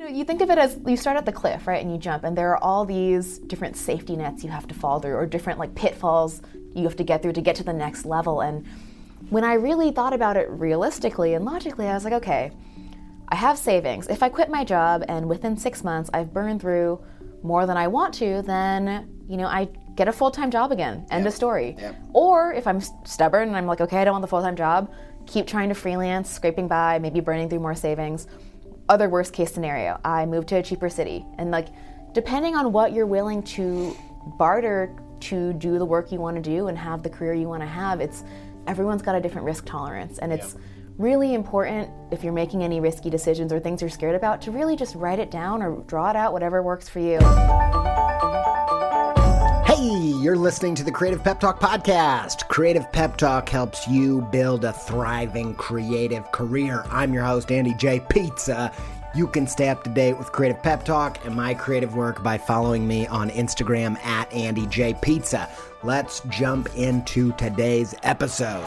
You know, you think of it as you start at the cliff, right, and you jump, and there are all these different safety nets you have to fall through, or different like pitfalls you have to get through to get to the next level. And when I really thought about it realistically and logically, I was like, okay, I have savings. If I quit my job and within six months I've burned through more than I want to, then you know I get a full time job again. End of story. Yep. Or if I'm stubborn and I'm like, okay, I don't want the full time job, keep trying to freelance, scraping by, maybe burning through more savings. Other worst case scenario, I move to a cheaper city. And like, depending on what you're willing to barter to do the work you want to do and have the career you want to have, it's everyone's got a different risk tolerance. And it's really important if you're making any risky decisions or things you're scared about to really just write it down or draw it out, whatever works for you. Hey, you're listening to the Creative Pep Talk podcast. Creative Pep Talk helps you build a thriving creative career. I'm your host, Andy J. Pizza. You can stay up to date with Creative Pep Talk and my creative work by following me on Instagram at Andy J. Pizza. Let's jump into today's episode.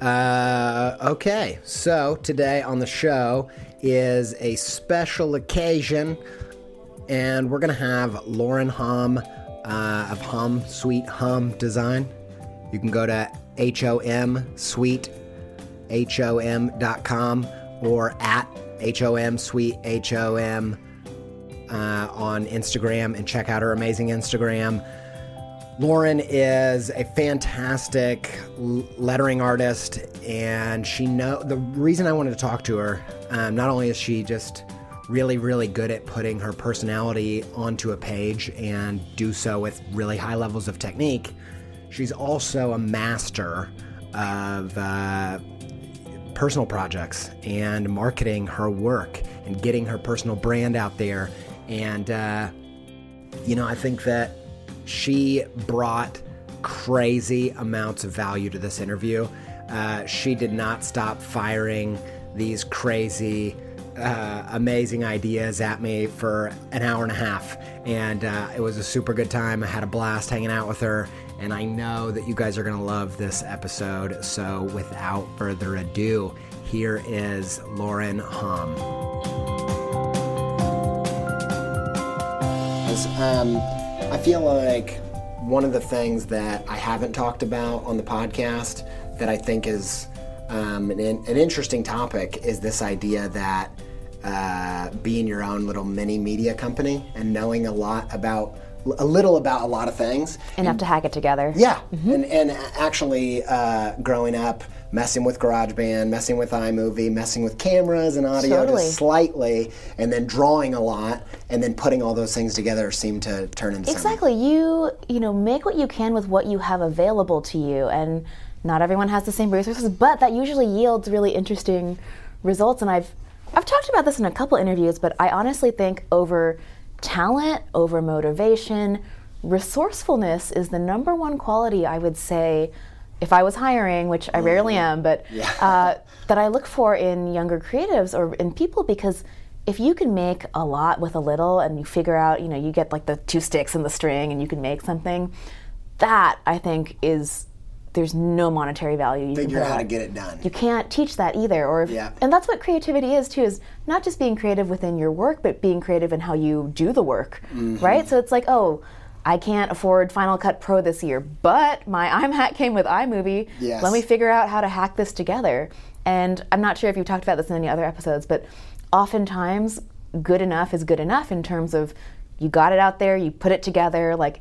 Uh, okay, so today on the show is a special occasion, and we're going to have Lauren Hom uh, of Hom Sweet Hom Design. You can go to HOM Sweet HOM.com or at HOM Sweet HOM uh, on Instagram and check out her amazing Instagram. Lauren is a fantastic lettering artist, and she know the reason I wanted to talk to her. Um, not only is she just really, really good at putting her personality onto a page and do so with really high levels of technique, she's also a master of uh, personal projects and marketing her work and getting her personal brand out there. And uh, you know, I think that she brought crazy amounts of value to this interview. Uh, she did not stop firing these crazy, uh, amazing ideas at me for an hour and a half. And uh, it was a super good time. I had a blast hanging out with her. And I know that you guys are going to love this episode. So without further ado, here is Lauren Hom. Um, I feel like one of the things that I haven't talked about on the podcast that I think is um, an, an, interesting topic is this idea that uh, being your own little mini media company and knowing a lot about a little about a lot of things. Enough to hack it together. Yeah, and and actually uh, growing up, messing with GarageBand, messing with iMovie, messing with cameras and audio Totally. just slightly, and then drawing a lot, and then putting all those things together seemed to turn into something. Exactly. You you know make what you can with what you have available to you, and not everyone has the same resources, but that usually yields really interesting results. And I've I've talked about this in a couple interviews, but I honestly think over talent, over motivation, resourcefulness is the number one quality I would say. If I was hiring, which I rarely am, but uh, that I look for in younger creatives or in people because if you can make a lot with a little and you figure out, you know, you get like the two sticks and the string and you can make something, that I think is there's no monetary value you Figure out how to get it done. You can't teach that either, or if, Yeah. and that's what creativity is too. Is not just being creative within your work, but being creative in how you do the work, Mm-hmm. right? So it's like, oh, I can't afford Final Cut Pro this year, but my iMac came with iMovie. Yes. Let me figure out how to hack this together. And I'm not sure if you've talked about this in any other episodes, but oftentimes good enough is good enough in terms of you got it out there, you put it together, like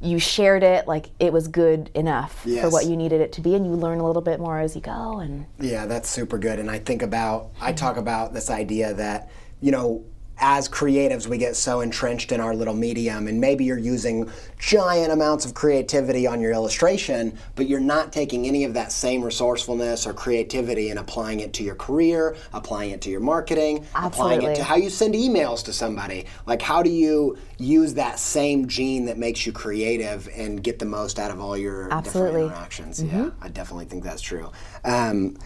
you shared it, like it was good enough for what you needed it to be, and you learn a little bit more as you go. And Yeah, that's super good. And I think about, I talk about this idea that, you know, as creatives, we get so entrenched in our little medium, and maybe you're using giant amounts of creativity on your illustration, but you're not taking any of that same resourcefulness or creativity and applying it to your career, applying it to your marketing, applying it to how you send emails to somebody. Like, how do you use that same gene that makes you creative and get the most out of all your Absolutely. different interactions? Yeah, I definitely think that's true. Um,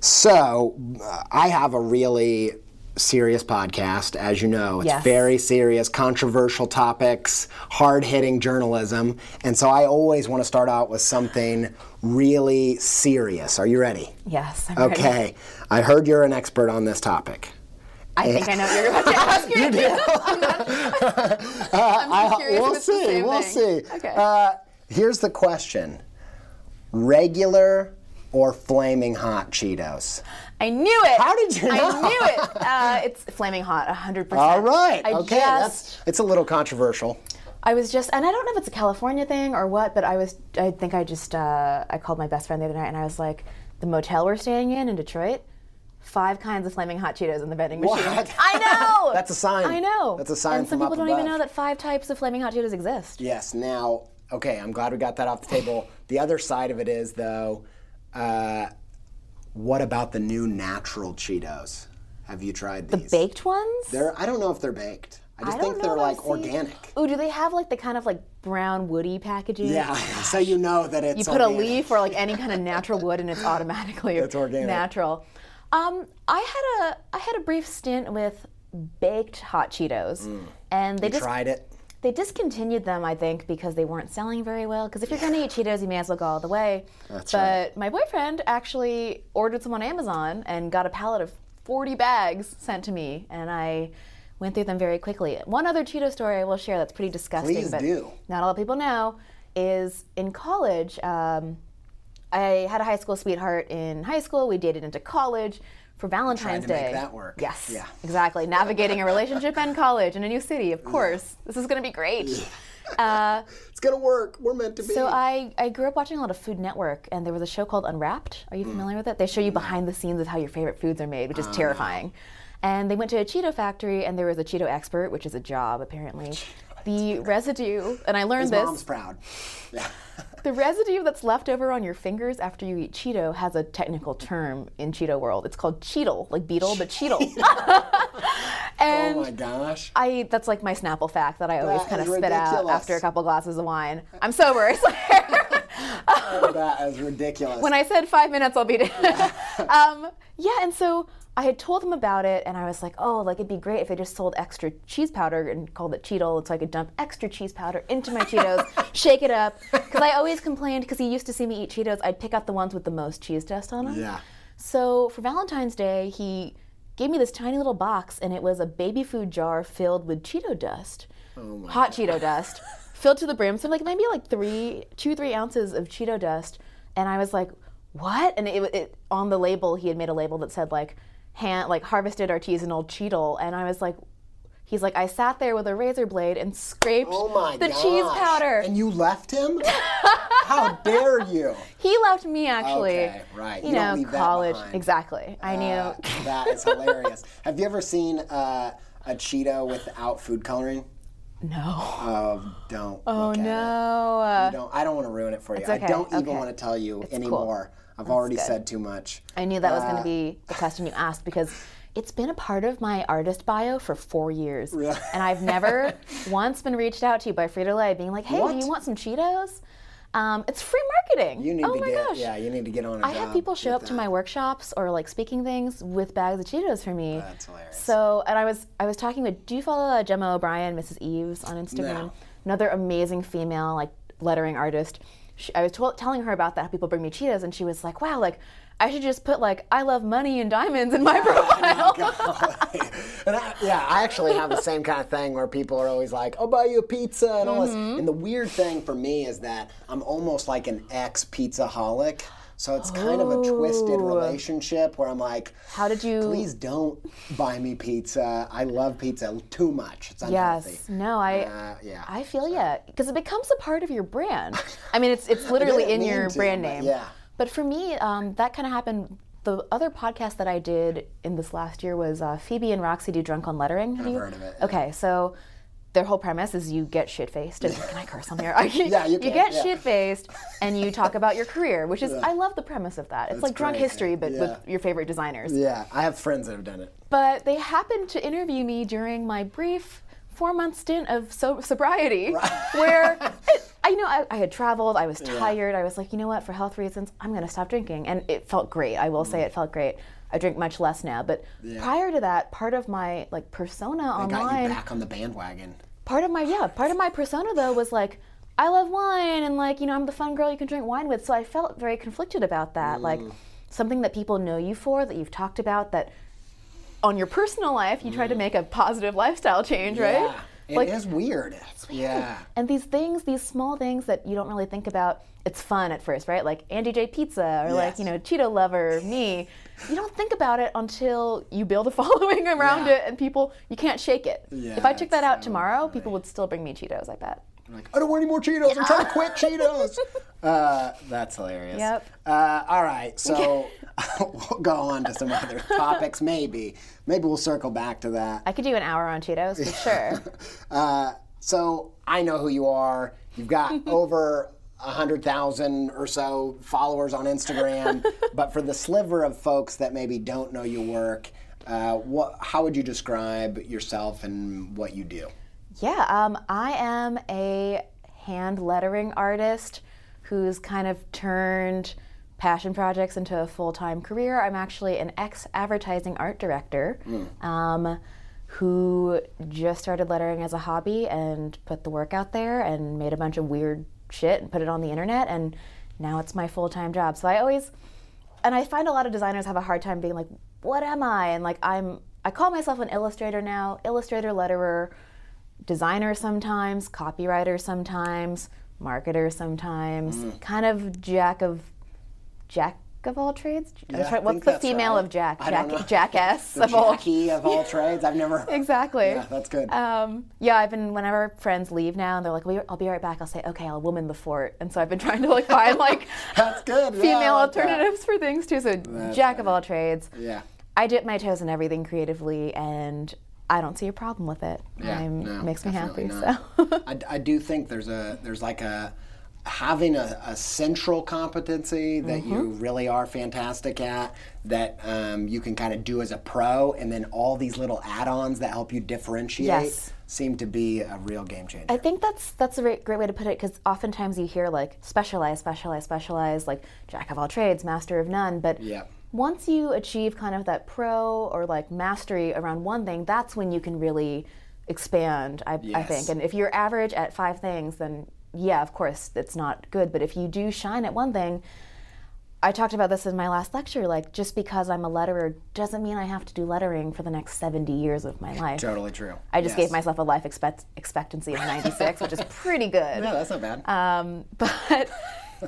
so, uh, I have a really serious podcast, as you know. It's Yes. very serious, controversial topics, hard hitting journalism. And so, I always want to start out with something really serious. Are you ready? yes, I'm ready. Okay. I heard you're an expert on this topic. I think I know what you're about to ask. you do. I'm, not, I'm just curious we'll if it's the see. We'll thing. see. Okay. Uh, here's the question regular or flaming hot Cheetos? I knew it. How did you know? I knew it. Uh, it's flaming hot, 100%. All right. I okay. Just, That's it's a little controversial. I was just, and I don't know if it's a California thing or what, but I was, I think I just, uh, I called my best friend the other night and I was like, the motel we're staying in in Detroit, five kinds of flaming hot Cheetos in the vending machine. What? I know. That's a sign. I know. That's a sign And some people don't even know that five types of flaming hot Cheetos exist. Yes. Now, okay, I'm glad we got that off the table. The other side of it is, though, uh, what about the new natural Cheetos? Have you tried these? Baked ones? They're, I don't know if they're baked. I just I think they're like organic. Oh, do they have like the kind of like brown woody packaging? Yeah, so you know that it's You put a leaf or like any kind of natural wood, and it's automatically It's organic. natural. Um, I had a I had a brief stint with baked hot Cheetos, and they You just tried it. They discontinued them. I think because they weren't selling very well. Because if you're gonna eat Cheetos, you may as well go all the way. That's but right. my boyfriend actually ordered some on Amazon and got a pallet of 40 bags sent to me, and I went through them very quickly. One other Cheeto story I will share that's pretty disgusting, Please but do. not a lot of people know, is in college. Um, I had a high school sweetheart in high school. We dated into college for Valentine's Day. that work. Yes. Yeah. Exactly. Navigating a relationship and college in a new city, of course. This is going to be great. Uh, It's gonna work. We're meant to be. so I, I grew up watching a lot of Food Network, and there was a show called Unwrapped. Are you familiar with it? They show you behind the scenes of how your favorite foods are made, which is terrifying. And they went to a Cheeto factory, and there was a Cheeto expert, which is a job apparently. The residue, and I learned His this. mom's proud. Yeah. The residue that's left over on your fingers after you eat Cheeto has a technical term in Cheeto world. It's called Cheetle, like beetle, but Cheetle. and oh my gosh. I that's like my Snapple fact that I always kind of spit out after a couple glasses of wine. I'm sober. I swear. that is ridiculous. when I said five minutes, I'll beat it. um, yeah, and so I had told them about it, and I was like, oh, like it'd be great if they just sold extra cheese powder and called it Cheetle, so I could dump extra cheese powder into my Cheetos, shake it up. Because I always complained because he used to see me eat Cheetos, I'd pick out the ones with the most cheese dust on them. yeah. So for Valentine's Day, he gave me this tiny little box, and it was a baby food jar filled with Cheeto dust, oh hot Cheeto dust, filled to the brim. So like maybe like three, two, three ounces of Cheeto dust, and I was like, "What?" And it, it on the label, he had made a label that said like hand like harvested artisanal Cheetle, and I was like, he's like, I sat there with a razor blade and scraped Oh the gosh. cheese powder. And you left him? How dare you? he left me actually. Okay, right. You, You know, college. Exactly. I knew. Uh, that is hilarious. Have you ever seen uh, a Cheeto without food coloring? no. Oh, don't. Oh no. Don't, I don't want to ruin it for you. I okay, don't even okay. want to tell you cool. anymore. I've already good. said too much. I knew that was Uh, going to be the question you asked because it's been a part of my artist bio for four years. Really? And I've never once been reached out to by Frito Lay being like, hey, What? do you want some Cheetos? Um, it's free marketing. You need oh to my get gosh. yeah, you need to get on a I have people show up to my workshops or like speaking things with bags of Cheetos for me. That's hilarious. So, and I was I was talking with. Do you follow uh, Gemma O'Brien, Mrs. Eaves on Instagram? No. Another amazing female like lettering artist. She, I was tol- telling her about that. How people bring me cheetahs, and she was like, "Wow, like I should just put like I love money and diamonds in my profile." and I, yeah, I actually have the same kind of thing where people are always like, "I'll buy you a pizza" and all Mm-hmm. this. And the weird thing for me is that I'm almost like an ex pizza holic. So it's kind of a twisted Oh. relationship where I'm like, How did you? please don't buy me pizza. I love pizza too much. It's unhealthy. Yes. No, I. Uh, yeah. I feel yeah, because it becomes a part of your brand. I mean, it's it's literally in your to, brand name. yeah. But for me, um, that kind of happened. The other podcast that I did in this last year was uh, Phoebe and Roxy do Drunk on Lettering. Have you heard of it, Okay, so their whole premise is you get shit faced. Can I curse on here? Yeah, you can, you get yeah. shit faced, and you talk about your career, which is I love the premise of that. It's like drunk great. history, but Yeah. with your favorite designers. yeah, I have friends that have done it. But they happened to interview me during my brief four month stint of so- sobriety, where it, I you know I, I had traveled, I was tired, I was like, you know what, for health reasons, I'm going to stop drinking, and it felt great. I will say Mm. it felt great. I drink much less now, but prior to that, part of my like persona online Got you back on the bandwagon. Part of my yeah, part of my persona though was like. I love wine and like, you know, I'm the fun girl you can drink wine with. So I felt very conflicted about that. Like Mm. something that people know you for, that you've talked about, that on your personal life you try to make a positive lifestyle change, right? It is weird. Yeah. And these things, these small things that you don't really think about, it's fun at first, right? Like Andy J Pizza or like, you know, Cheeto Lover, me. You don't think about it until you build a following around Yeah. it and people, you can't shake it. Yeah, if I took that out so tomorrow, people would still bring me Cheetos, I bet. Like, I don't want any more Cheetos. I'm trying to quit Cheetos. Uh, that's hilarious. Yep. Uh, all right, so we'll go on to some other topics. Maybe, maybe we'll circle back to that. I could do an hour on Cheetos for sure. Uh, so I know who you are. You've got over a hundred thousand or so followers on Instagram. but for the sliver of folks that maybe don't know your work, uh, what? How would you describe yourself and what you do? Yeah, um, I am a hand lettering artist who's kind of turned passion projects into a full time career. I'm actually an ex advertising art director um, who just started lettering as a hobby and put the work out there and made a bunch of weird shit and put it on the internet. And now it's my full time job. So I always and I find a lot of designers have a hard time being like, what am I? And like I'm I call myself an illustrator now, illustrator, letterer, designer sometimes, copywriter sometimes, marketer sometimes, Mm. kind of jack of jack of all trades. Yeah, what's the female right. of Jack? Jack jackass The of all Jackie of all trades. I've never. Exactly. Yeah, that's good. Um, yeah, I've been whenever friends leave now and they're like, "I'll be right back." I'll say, "Okay, I'll woman the fort," and so I've been trying to like find like That's good. Yeah, female that. alternatives for things too. So jack of all trades. Yeah. I dip my toes in everything creatively, and I don't see a problem with it. Yeah, I'm, no, makes me happy. definitely So. I, I do think there's a there's like a having a, a central competency that Mm-hmm. you really are fantastic at that um, you can kind of do as a pro and then all these little add-ons that help you differentiate Yes. seem to be a real game changer I think that's that's a great, great way to put it because oftentimes you hear like specialize, specialize, specialize, like jack of all trades, master of none. But Yeah. Once you achieve kind of that pro or like mastery around one thing, that's when you can really expand. I, I think. And if you're average at five things, then yeah, of course, it's not good. But if you do shine at one thing, I talked about this in my last lecture. Like, just because I'm a letterer doesn't mean I have to do lettering for the next 70 years of my life. totally true I just Yes. gave myself a life expect- expectancy of 96, which is pretty good. yeah that's not bad Um, but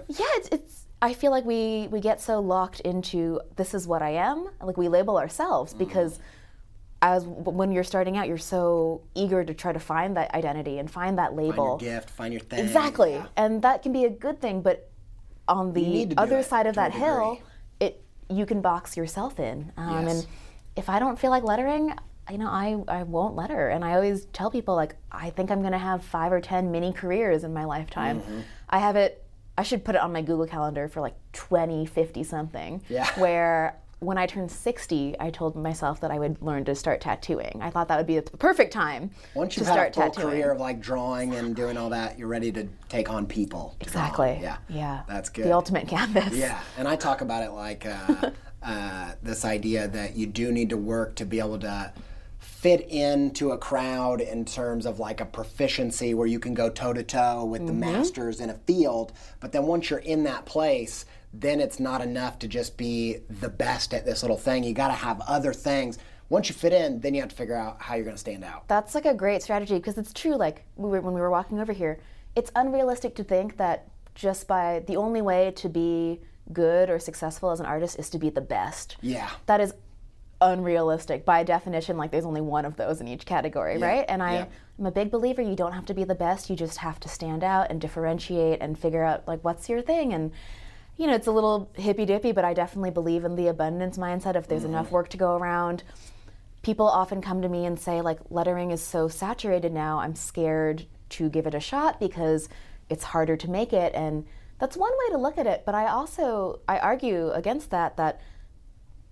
yeah, it's, it's I feel like we we get so locked into this is what I am, like we label ourselves Mm-hmm. because as when you're starting out, you're so eager to try to find that identity and find that label, Find your gift, find your thing. Exactly. Yeah. And that can be a good thing, but on the to other side of that hill, it you can box yourself in. Um, Yes. And if I don't feel like lettering, you know, I, I won't letter. And I always tell people like I think I'm gonna have five or ten mini careers in my lifetime. Mm-hmm. I have it I should put it on my Google calendar for like 20, 50 something. Yeah. Where when I turned 60, I told myself that I would learn to start tattooing. I thought that would be the perfect time Once to you've had start a full tattooing. career of like drawing and doing all that, you're ready to take on people. to draw. Exactly. Yeah. Yeah. That's good. The ultimate canvas. Yeah, and I talk about it like uh, uh, this idea that you do need to work to be able to fit into a crowd in terms of like a proficiency where you can go toe to toe with the mm-hmm. masters in a field. But then once you're in that place, then it's not enough to just be the best at this little thing. You got to have other things. Once you fit in, then you have to figure out how you're going to stand out. That's like a great strategy because it's true. Like we were, when we were walking over here, it's unrealistic to think that just by the only way to be good or successful as an artist is to be the best. Yeah. That is unrealistic by definition. Like there's only one of those in each category, right? And I, Yeah. I'm a big believer. You don't have to be the best. You just have to stand out and differentiate and figure out like what's your thing and. You know, it's a little hippy dippy, but I definitely believe in the abundance mindset. If there's enough mm-hmm. work to go around, people often come to me and say like lettering is so saturated now i'm scared to give it a shot because it's harder to make it and that's one way to look at it but i also i argue against that that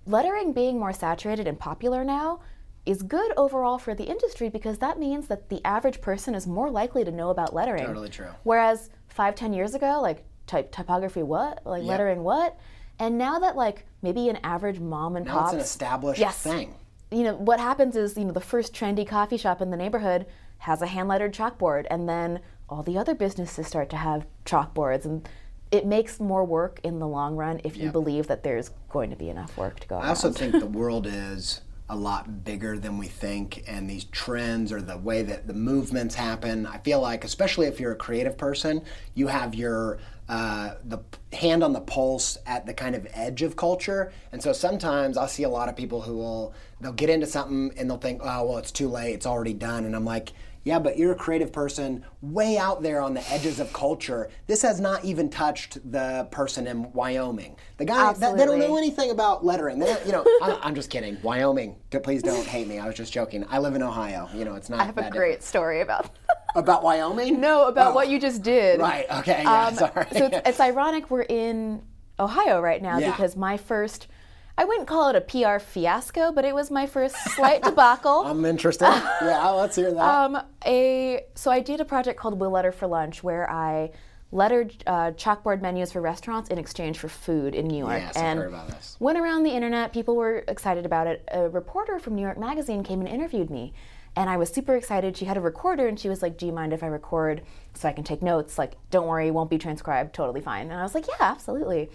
lettering being more saturated and popular now is good overall for the industry because that means that the average person is more likely to know about lettering Totally true. whereas five ten years ago like type typography what like lettering what and now that like maybe an average mom and Now pop it's an established Yes. thing. you know what happens is you know the first trendy coffee shop in the neighborhood has a hand lettered chalkboard and then all the other businesses start to have chalkboards and it makes more work in the long run if you believe that there's going to be enough work to go I around. also think the world is a lot bigger than we think, and these trends or the way that the movements happen. I feel like, especially if you're a creative person, you have your uh, the hand on the pulse at the kind of edge of culture. And so sometimes I'll see a lot of people who will they'll get into something and they'll think, oh well, it's too late, it's already done, and I'm like. Yeah, but you're a creative person way out there on the edges of culture. This has not even touched the person in Wyoming. The guy, that, they don't know anything about lettering. They don't, you know, I'm, I'm just kidding. Wyoming. Please don't hate me. I was just joking. I live in Ohio. You know, it's not. I have a great story about different. about Wyoming. no about Oh, what you just did. Right. Okay. Yeah. Um, sorry. so it's, it's ironic we're in Ohio right now Yeah. because my first, I wouldn't call it a PR fiasco, but it was my first slight debacle. I'm interested. yeah. Let's hear that. Um, a so I did a project called Will Letter for Lunch where I lettered uh, chalkboard menus for restaurants in exchange for food in New York. Yes, I've heard about this. went around the internet. People were excited about it. A reporter from New York Magazine came and interviewed me, and I was super excited. She had a recorder, and she was like, "Do you mind if I record so I can take notes? Like, don't worry, it won't be transcribed. Totally fine." And I was like, "Yeah, absolutely."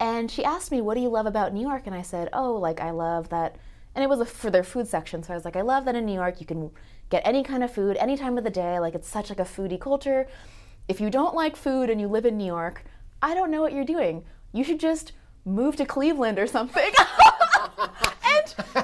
And she asked me, "What do you love about New York?" And I said, "Oh, like I love that." And it was a, for their food section, so I was like, "I love that in New York you can get any kind of food any time of the day. Like it's such like a foodie culture. If you don't like food and you live in New York, I don't know what you're doing. You should just move to Cleveland or something." and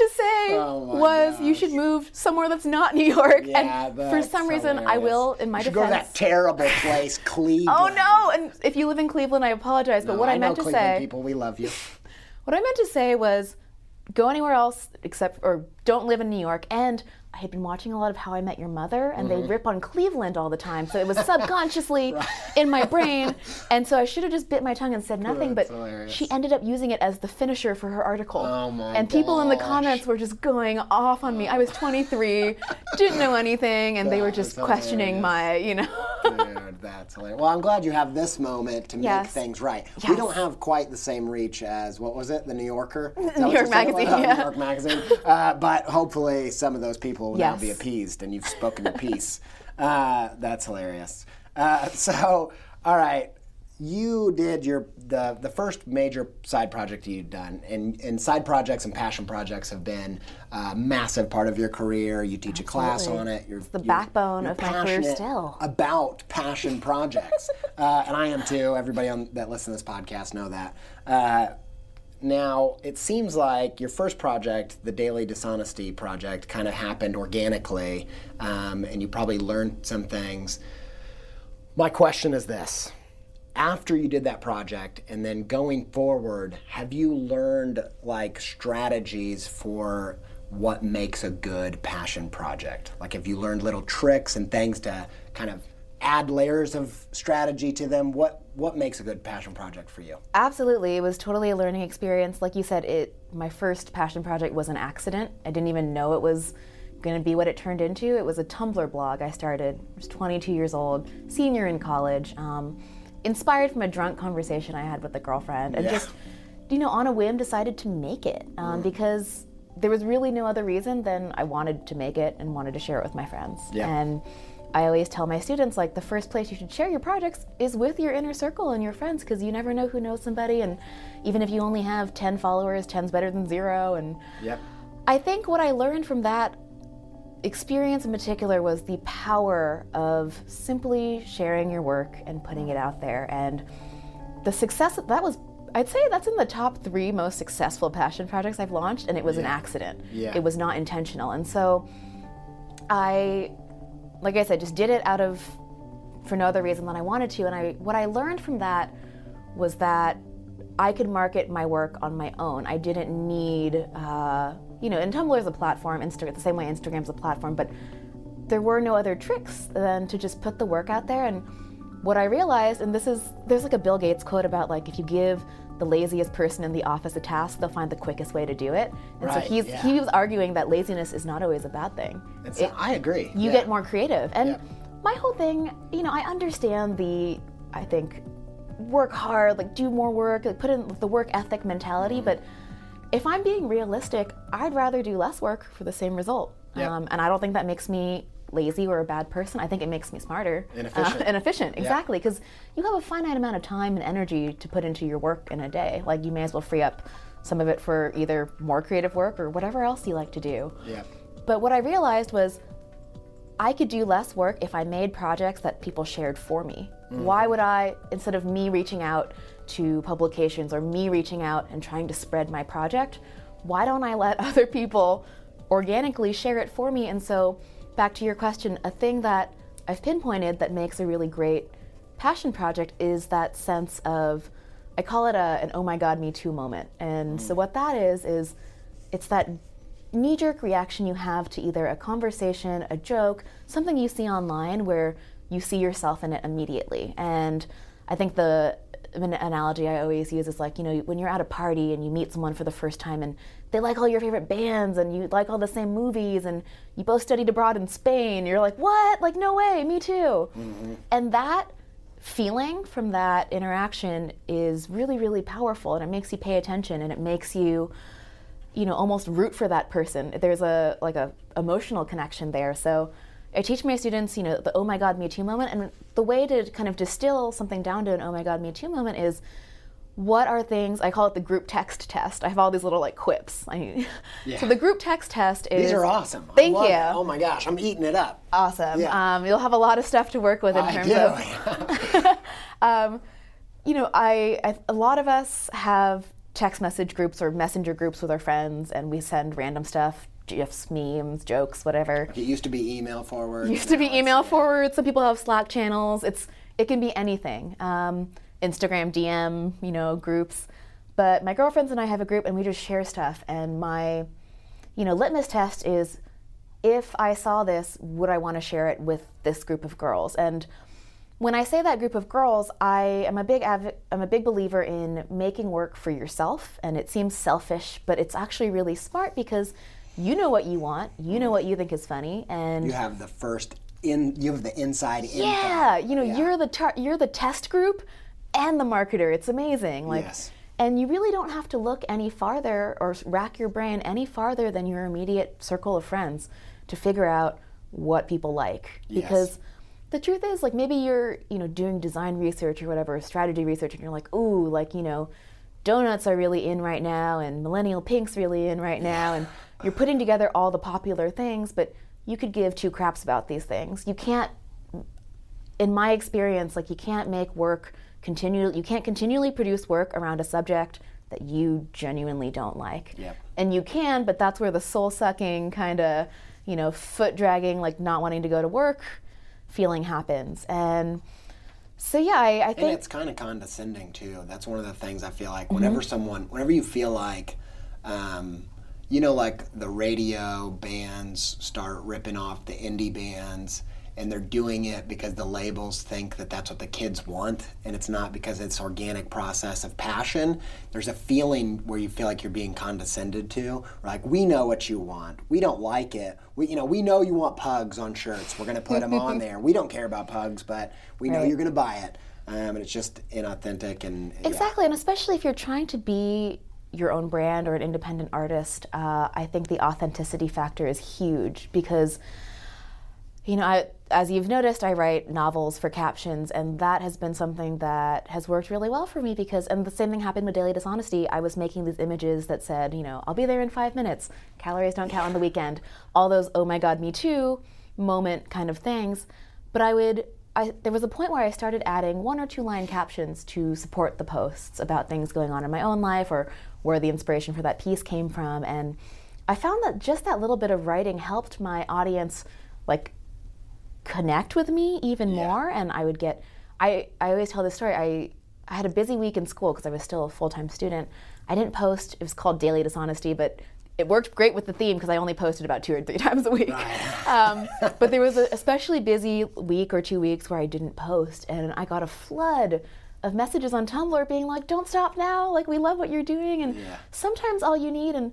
to say Oh was, you should move somewhere that's not New York. yeah. and for some reason, I will, in my you should go to that terrible place, Cleveland. Oh no! And if you live in Cleveland, I apologize. But No, what I, know meant to Cleveland say, people, we love you. what I meant to say was, go anywhere else except, or don't live in New York. And I had been watching a lot of How I Met Your Mother, and Mm-hmm. they rip on Cleveland all the time. So it was subconsciously in my brain. And so I should have just bit my tongue and said nothing. That's but hilarious. she ended up using it as the finisher for her article. Oh my and people in the comments were just going off on me. I was 23, didn't know anything, and they were just questioning my, you know. Dude, that's hilarious. Well, I'm glad you have this moment to make things right. We don't have quite the same reach as what was it, the New Yorker? New York you said it was? Magazine, yeah. New York Magazine. Uh, but hopefully, some of those people will now be appeased, and you've spoken your piece. Uh, that's hilarious. Uh, so, all right. you did your the the first major side project you've done, and and side projects and passion projects have been a massive part of your career. You teach a class on it. You're the you're- backbone you're of my career still. About passion projects, uh, and I am too. Everybody on that listens to this podcast know that. Now, it seems like your first project, the Daily Dishonesty Project, kind of happened organically, um, and you probably learned some things. My question is this after you did that project and then going forward, have you learned like strategies for what makes a good passion project? Like, have you learned little tricks and things to kind of add layers of strategy to them? What what makes a good passion project for you? Absolutely, it was totally a learning experience. Like you said, it my first passion project was an accident. I didn't even know it was going to be what it turned into. It was a Tumblr blog I started. I was 22 years old, senior in college, um, inspired from a drunk conversation I had with a girlfriend, and Yeah. just you know on a whim decided to make it um, because there was really no other reason than I wanted to make it and wanted to share it with my friends. Yeah. And I always tell my students like the first place you should share your projects is with your inner circle and your friends because you never know who knows somebody and even if you only have 10 followers 10's better than zero and Yep. I think what I learned from that experience in particular was the power of simply sharing your work and putting it out there and the success that was I'd say that's in the top three most successful passion projects I've launched, and it was an accident. Yeah. It was not intentional. And so I, like I said, just did it out of, for no other reason than I wanted to. And I, what I learned from that was that I could market my work on my own. I didn't need, uh, you know, and Tumblr is a platform, Instagram, the same way Instagram's a platform, but there were no other tricks than to just put the work out there. And what I realized, and this is, there's like a Bill Gates quote about like, if you give the laziest person in the office a task, they'll find the quickest way to do it. And so he's, yeah. he was arguing that laziness is not always a bad thing. It- I agree. you Yeah. get more creative. And Yeah. my whole thing, you know, I understand the, I think, work hard, like do more work, like put in the work ethic mentality. But if I'm being realistic, I'd rather do less work for the same result. Yeah. Um, and I don't think that makes me lazy or a bad person. I think it makes me smarter And efficient. Uh, and efficient, exactly. Because you have a finite amount of time and energy to put into your work in a day. Like you may as well free up some of it for either more creative work or whatever else you like to do. Yeah. But what I realized was I could do less work if I made projects that people shared for me. Why would I, instead of me reaching out to publications or me reaching out and trying to spread my project, why don't I let other people organically share it for me? And so, back to your question, a thing that I've pinpointed that makes a really great passion project is that sense of, I call it a, an oh my god, me too moment. And so, mm. what that is, is it's that knee jerk reaction you have to either a conversation, a joke, something you see online where you see yourself in it immediately. And I think the an analogy I always use is like, you know, when you're at a party and you meet someone for the first time and they like all your favorite bands and you like all the same movies and you both studied abroad in Spain, you're like, what? Like, no way, me too. Mm-hmm. And that feeling from that interaction is really, really powerful and it makes you pay attention and it makes you you know almost root for that person. There's a like a emotional connection there. So i teach my students you know the oh my god me too moment. And the way to kind of distill something down to an oh my god me too moment is what are things i call it the group text test i have all these little like quips I, yeah. so the group text test is These are awesome. Thank you it. Oh my gosh, I'm eating it up. awesome Yeah. um, you'll have a lot of stuff to work with in I terms do. of um, you know, I, I a lot of us have text message groups or messenger groups with our friends, and we send random stuff, gifs, memes, jokes, whatever. it used to be email forward. Used to be email forward. Some people have Slack channels. It's it can be anything. Um, Instagram DM, you know, groups. But my girlfriends and I have a group, and we just share stuff. And my, you know, litmus test is if I saw this, would I want to share it with this group of girls? And when I say that group of girls, I am a big adv- I'm a big believer in making work for yourself, and it seems selfish, but it's actually really smart because you know what you want, you know what you think is funny, and You have the first in. You have the inside info. yeah, you know, you're the tar- you're the test group and the marketer. It's amazing. Like Yes. and you really don't have to look any farther or rack your brain any farther than your immediate circle of friends to figure out what people like Yes. because the truth is like maybe you're you know doing design research or whatever strategy research and you're like ooh like you know donuts are really in right now and millennial pink's really in right now and you're putting together all the popular things but you could give two craps about these things you can't in my experience like you can't make work continue you can't continually produce work around a subject that you genuinely don't like Yep. and you can but that's where the soul sucking kind of you know foot dragging like not wanting to go to work feeling happens and so yeah i, I And think it's kind of condescending too. That's one of the things I feel like Mm-hmm. whenever someone, whenever you feel like, um, you know, like the radio bands start ripping off the indie bands and they're doing it because the labels think that that's what the kids want and it's not because it's organic process of passion. There's a feeling where you feel like you're being condescended to. Like we know what you want. We don't like it. We you know we know you want pugs on shirts. We're going to put them on there. We don't care about pugs but we know you're going to buy it. Um, and it's just inauthentic and yeah. Exactly, and especially if you're trying to be your own brand or an independent artist, uh, I think the authenticity factor is huge because, you know, I, as you've noticed, I write novels for captions, and that has been something that has worked really well for me because, and the same thing happened with Daily Dishonesty. I was making these images that said, you know, I'll be there in five minutes, calories don't count on the weekend, all those, oh my God, me too moment kind of things. But I would I, there was a point where I started adding one or two line captions to support the posts about things going on in my own life or where the inspiration for that piece came from. And I found that just that little bit of writing helped my audience like connect with me even more. And I would get, I, I always tell this story. I, I had a busy week in school because I was still a full time student. I didn't post, it was called Daily Dishonesty, but it worked great with the theme because I only posted about two or three times a week. um, but there was a especially busy week or two weeks where I didn't post, and I got a flood of messages on Tumblr being like, "Don't stop now! Like we love what you're doing." And Yeah. sometimes all you need, and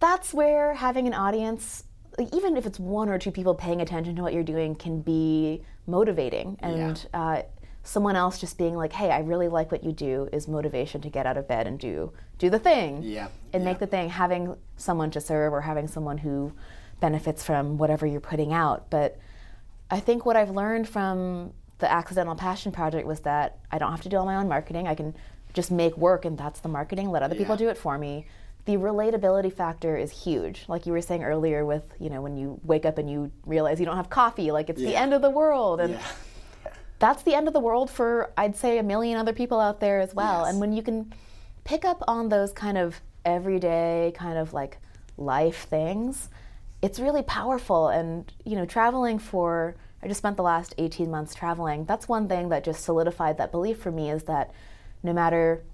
that's where having an audience, like, even if it's one or two people paying attention to what you're doing, can be motivating. And uh, someone else just being like, "Hey, I really like what you do," is motivation to get out of bed and do do the thing Yeah, and yeah. make the thing. Having someone to serve or having someone who benefits from whatever you're putting out. But I think what I've learned from the Accidental Passion Project was that I don't have to do all my own marketing. I can just make work, and that's the marketing. Let other people do it for me. The relatability factor is huge. Like you were saying earlier, with you know when you wake up and you realize you don't have coffee, like it's the end of the world, and Yeah. that's the end of the world for I'd say a million other people out there as well. Yes. And when you can pick up on those kind of everyday kind of like life things, it's really powerful. And you know, traveling for I just spent the last 18 months traveling. That's one thing that just solidified that belief for me is that no matter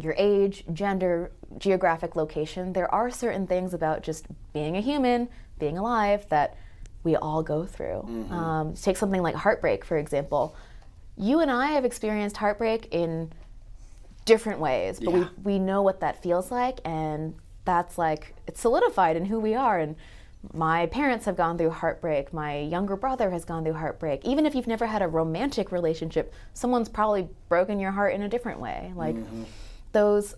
your age, gender, geographic location, there are certain things about just being a human, being alive, that we all go through. Um, take something like heartbreak, for example. You and I have experienced heartbreak in different ways, but Yeah. we, we know what that feels like, and that's like, it's solidified in who we are. And my parents have gone through heartbreak. My younger brother has gone through heartbreak. Even if you've never had a romantic relationship, someone's probably broken your heart in a different way. Like those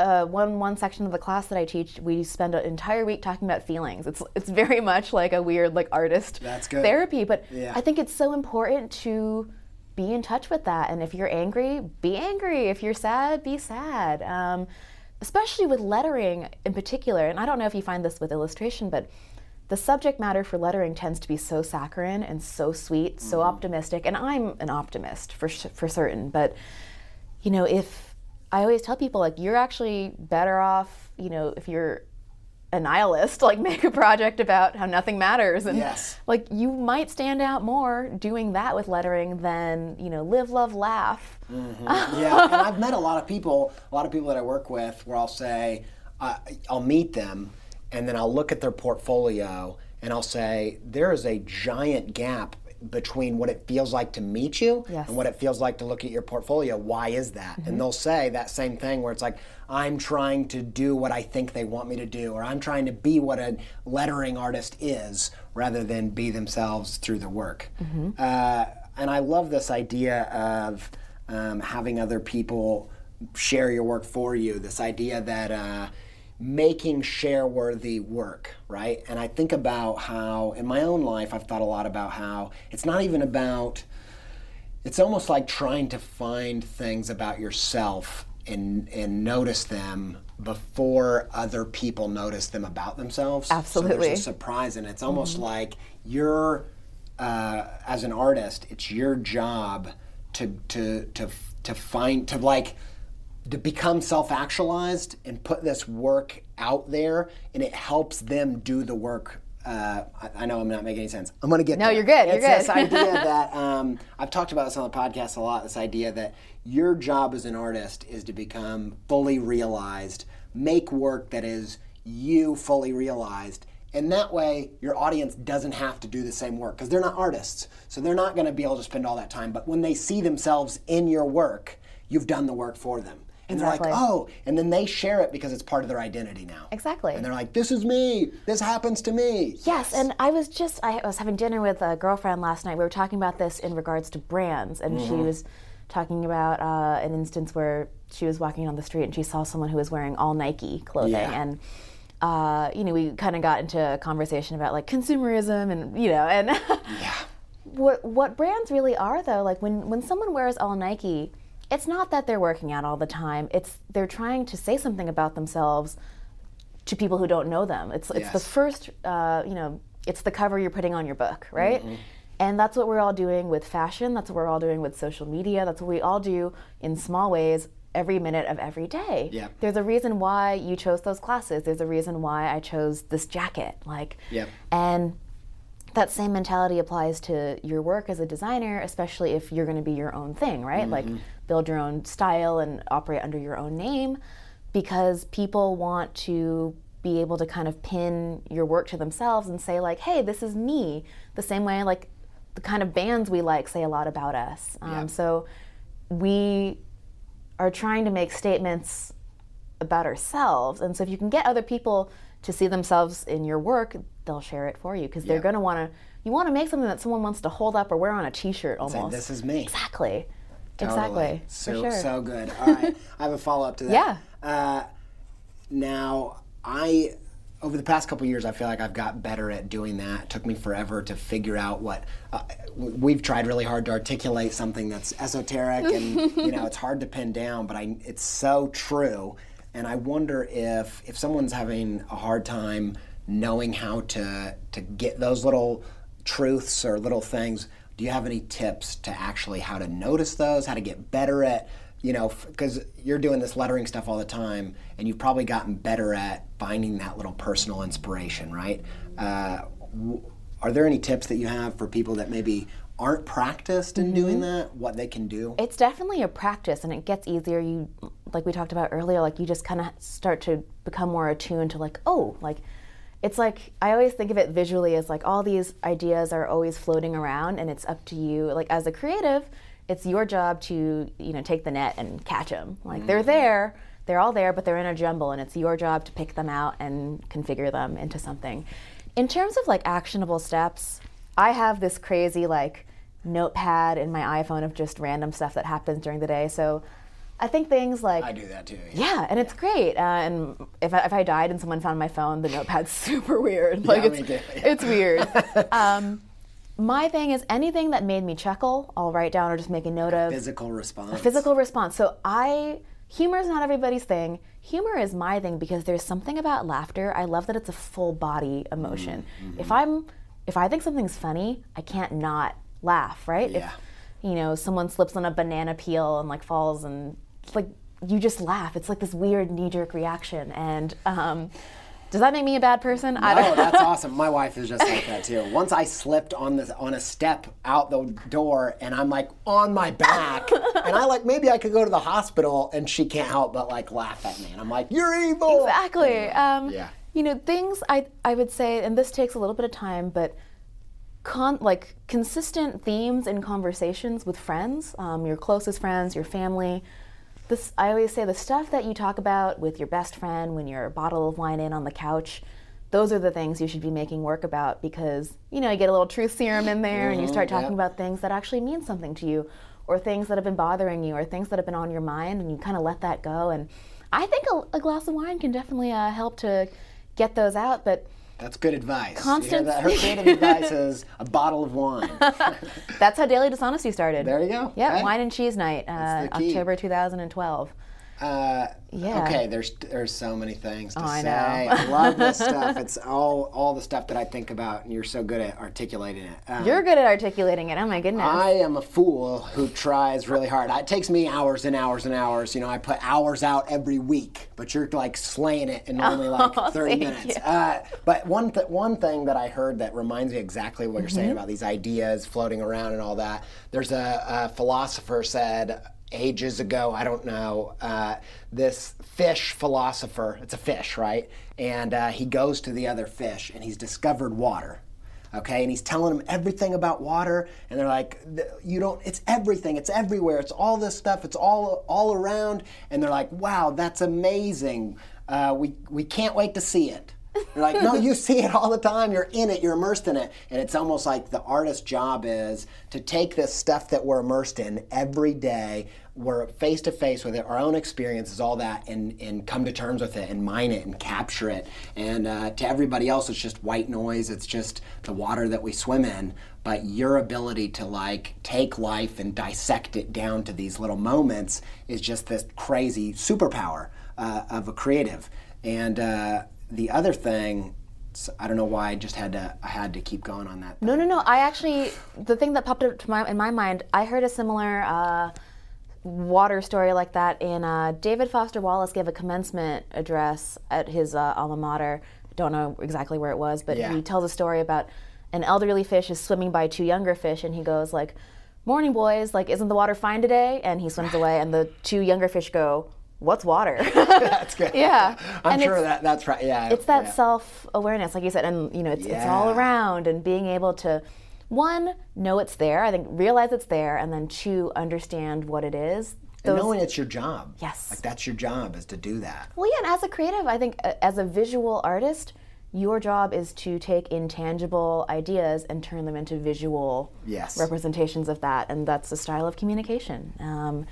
uh, one one section of the class that I teach, we spend an entire week talking about feelings. It's it's very much like a weird like artist therapy, but Yeah. I think it's so important to be in touch with that. And if you're angry, be angry. If you're sad, be sad. Um, especially with lettering in particular. And I don't know if you find this with illustration, but the subject matter for lettering tends to be so saccharine and so sweet, so optimistic. And I'm an optimist for for certain, but you know, if I always tell people like you're actually better off, you know, if you're a nihilist, like make a project about how nothing matters and Yes. like you might stand out more doing that with lettering than, you know, live, love, laugh. yeah, and I've met a lot of people, a lot of people that I work with, where I'll say, uh, I'll meet them, and then I'll look at their portfolio, and I'll say, there is a giant gap between what it feels like to meet you Yes. and what it feels like to look at your portfolio. Why is that? And they'll say that same thing where it's like, I'm trying to do what I think they want me to do, or I'm trying to be what a lettering artist is, rather than be themselves through the work. Uh, and I love this idea of um, having other people share your work for you. This idea that uh, making share worthy work, right? And I think about how in my own life I've thought a lot about how it's not even about it's almost like trying to find things about yourself and and notice them before other people notice them about themselves. So Absolutely. there's a surprise and it's almost like you're uh, as an artist, it's your job to to to to find to like to become self-actualized and put this work out there, and it helps them do the work. Uh, I, I know I'm not making any sense. I'm gonna get No, there. you're good, you're good. this idea that um, I've talked about this on the podcast a lot. This idea that your job as an artist is to become fully realized, make work that is you fully realized, and that way your audience doesn't have to do the same work because they're not artists, so they're not going to be able to spend all that time. But when they see themselves in your work, you've done the work for them. And they're like, oh, and then they share it because it's part of their identity now. Exactly. And they're like, this is me. This happens to me. Yes, and I was just I was having dinner with a girlfriend last night. We were talking about this in regards to brands, and she was talking about uh, an instance where she was walking on the street and she saw someone who was wearing all Nike clothing, Yeah. and uh, you know we kind of got into a conversation about like consumerism and you know and Yeah. what what brands really are though like when when someone wears all nike it's not that they're working out all the time. It's they're trying to say something about themselves to people who don't know them. It's it's the first uh, you know it's the cover you're putting on your book right? Mm-hmm. and that's what we're all doing with fashion. That's what we're all doing with social media. That's what we all do in small ways every minute of every day. Yep. there's a reason why you chose those classes. There's a reason why i chose this jacket like Yep. and that same mentality applies to your work as a designer, especially if you're going to be your own thing, right? Like build your own style and operate under your own name because people want to be able to kind of pin your work to themselves and say like, "Hey, this is me." The same way like the kind of bands we like say a lot about us. Um, Yeah. So we are trying to make statements about ourselves. And so if you can get other people to see themselves in your work, they'll share it for you because they're going to want to. You want to make something that someone wants to hold up or wear on a T-shirt almost. this is me. exactly. Totally. Exactly. So sure. so good. All right, I have a follow up to that. Yeah. Uh, now I over the past couple years, I feel like I've got better at doing that. It took me forever to figure out what uh, we've tried really hard to articulate something that's esoteric and you know it's hard to pin down, but I it's so true. And I wonder if if someone's having a hard time knowing how to to get those little truths or little things do you have any tips to actually how to notice those how to get better at you know because you're doing this lettering stuff all the time and you've probably gotten better at finding that little personal inspiration right? Uh, are there any tips that you have for people that maybe aren't practiced in doing mm-hmm. that what they can do It's definitely a practice and it gets easier. You, like we talked about earlier, like you just kind of start to become more attuned to, like, oh, like, it's like, I always think of it visually as like all these ideas are always floating around and it's up to you. Like, as a creative, it's your job to, you know, take the net and catch them. Like, they're mm-hmm. there, they're all there, but they're in a jumble and it's your job to pick them out and configure them into something. In terms of like actionable steps, I have this crazy, like, notepad in my iPhone of just random stuff that happens during the day. So I think things like i do that too yeah, and it's great. Uh, and if I, if I died and someone found my phone, the notepad's super weird. Like Yeah, it's too, yeah. it's weird. um, my thing is anything that made me chuckle, I'll write down or just make a note of. physical response Physical response. So I humor is not everybody's thing. Humor is my thing because there's something about laughter. I love that it's a full body emotion. Mm-hmm. If I'm if I think something's funny, I can't not laugh, right? Yeah. If you know, someone slips on a banana peel and like falls and it's like you just laugh. It's like this weird knee jerk reaction. And um, does that make me a bad person? I Oh, that's awesome. My wife is just like that too. Once I slipped on this on a step out the door and I'm like on my back and I like maybe I could go to the hospital and she can't help but like laugh at me and I'm like you're evil. Exactly. Um, Yeah. You know, things I I would say, and this takes a little bit of time, but con like consistent themes in conversations with friends, um, your closest friends, your family. This I always say the stuff that you talk about with your best friend when you're a bottle of wine in on the couch. Those are the things you should be making work about because you know you get a little truth serum in there and you start talking yep. about things that actually mean something to you, or things that have been bothering you, or things that have been on your mind, and you kind of let that go. And I think a, a glass of wine can definitely uh, help to get those out, but That's good advice. That? Her creative advice is a bottle of wine. that's how Daily Dishonesty started. There you go. Yeah, Hey. wine and cheese night, uh, That's the key. October 2012. Uh, Yeah. Okay, there's there's so many things to Oh, I say. know. I love this stuff. It's all all the stuff that I think about, and you're so good at articulating it. Um, You're good at articulating it. Oh my goodness. I am a fool who tries really hard. It takes me hours and hours and hours. You know, I put hours out every week, but you're like slaying it in only like 30 Oh, thank minutes. Uh, but one th- one thing that I heard that reminds me exactly what you're Mm-hmm. saying about these ideas floating around and all that. There's a, a philosopher said ages ago, I don't know, uh, this fish philosopher. It's a fish, right? And uh, he goes to the other fish, and he's discovered water okay and he's telling them everything about water and they're like you don't it's everything it's everywhere it's all this stuff it's all all around and they're like wow that's amazing uh, we we can't wait to see it they're like no you see it all the time you're in it you're immersed in it and it's almost like the artist's job is to take this stuff that we're immersed in every day we're face to face with it, our own experiences, all that, and, and come to terms with it and mine it and capture it. And uh, to everybody else, it's just white noise. It's just the water that we swim in. But your ability to like take life and dissect it down to these little moments is just this crazy superpower uh, of a creative. And uh, the other thing, I don't know why I just had to. I had to keep going on that. no, no, no. I actually, the thing that popped up to my, in my mind, I heard a similar uh, water story like that in uh, David Foster Wallace gave a commencement address at his uh, alma mater. Don't know exactly where it was, but Yeah. he tells a story about an elderly fish is swimming by two younger fish, and he goes like, "Morning, boys! Like, isn't the water fine today?" And he swims away, and the two younger fish go, "What's water?" That's good. Yeah. I'm And sure that that's right. Yeah. it's that yeah. self-awareness like you said and you know it's, it's all around and being able to one know it's there i think realize it's there and then two understand what it is And knowing it's your job. Yes. Like that's your job is to do that. well yeah and as a creative i think uh, as a visual artist your job is to take intangible ideas and turn them into visual Yes. representations of that and that's a style of communication um,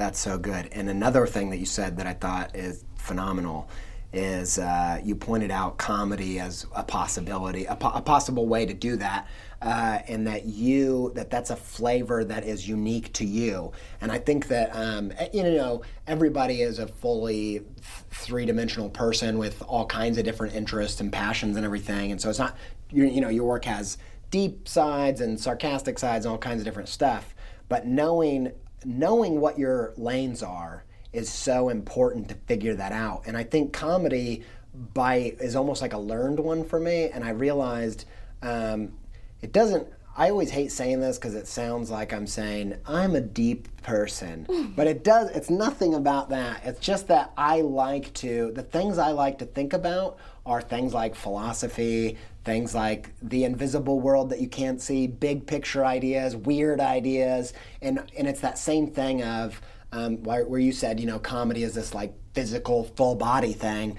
That's so good. And another thing that you said that I thought is phenomenal is uh, you pointed out comedy as a possibility, a, po- a possible way to do that, uh, and that you that that's a flavor that is unique to you. And I think that um, eh, you know everybody is a fully three dimensional person with all kinds of different interests and passions and everything. And so it's not you, you know your work has deep sides and sarcastic sides and all kinds of different stuff. But knowing knowing what your lanes are is so important to figure that out. And I think comedy by is almost like a learned one for me. And I realized um, it doesn't. I always hate saying this because it sounds like I'm saying I'm a deep person, but it does. It's nothing about that. It's just that I like to. The things I like to think about are things like philosophy, things like the invisible world that you can't see, big picture ideas, weird ideas, and and it's that same thing of um, where, where you said you know comedy is this like physical full body thing.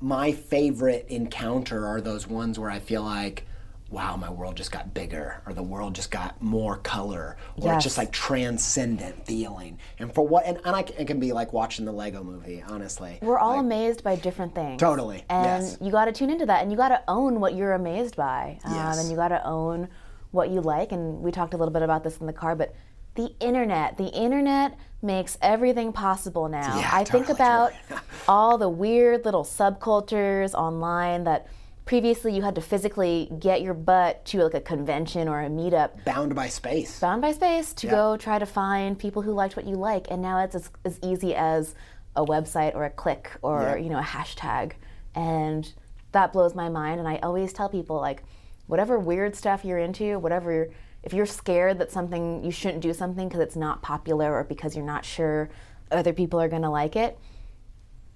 My favorite encounter are those ones where I feel like. Wow, my world just got bigger, or the world just got more color, or it's just like transcendent feeling. And for what, and, and I, it can be like watching the Lego movie, honestly. we're all amazed by different things Totally, and yes. you got to tune into that and you got to own what you're amazed by um, Yes. and you got to own what you like and we talked a little bit about this in the car but the internet the internet makes everything possible now Yeah, i think about all the weird little subcultures online that previously you had to physically get your butt to like a convention or a meetup Bound by space. bound by space to go try to find people who liked what you like and now it's as, as easy as a website or a click or Yeah. you know a hashtag and that blows my mind and i always tell people like whatever weird stuff you're into whatever you're, if you're scared that something you shouldn't do something because it's not popular or because you're not sure other people are going to like it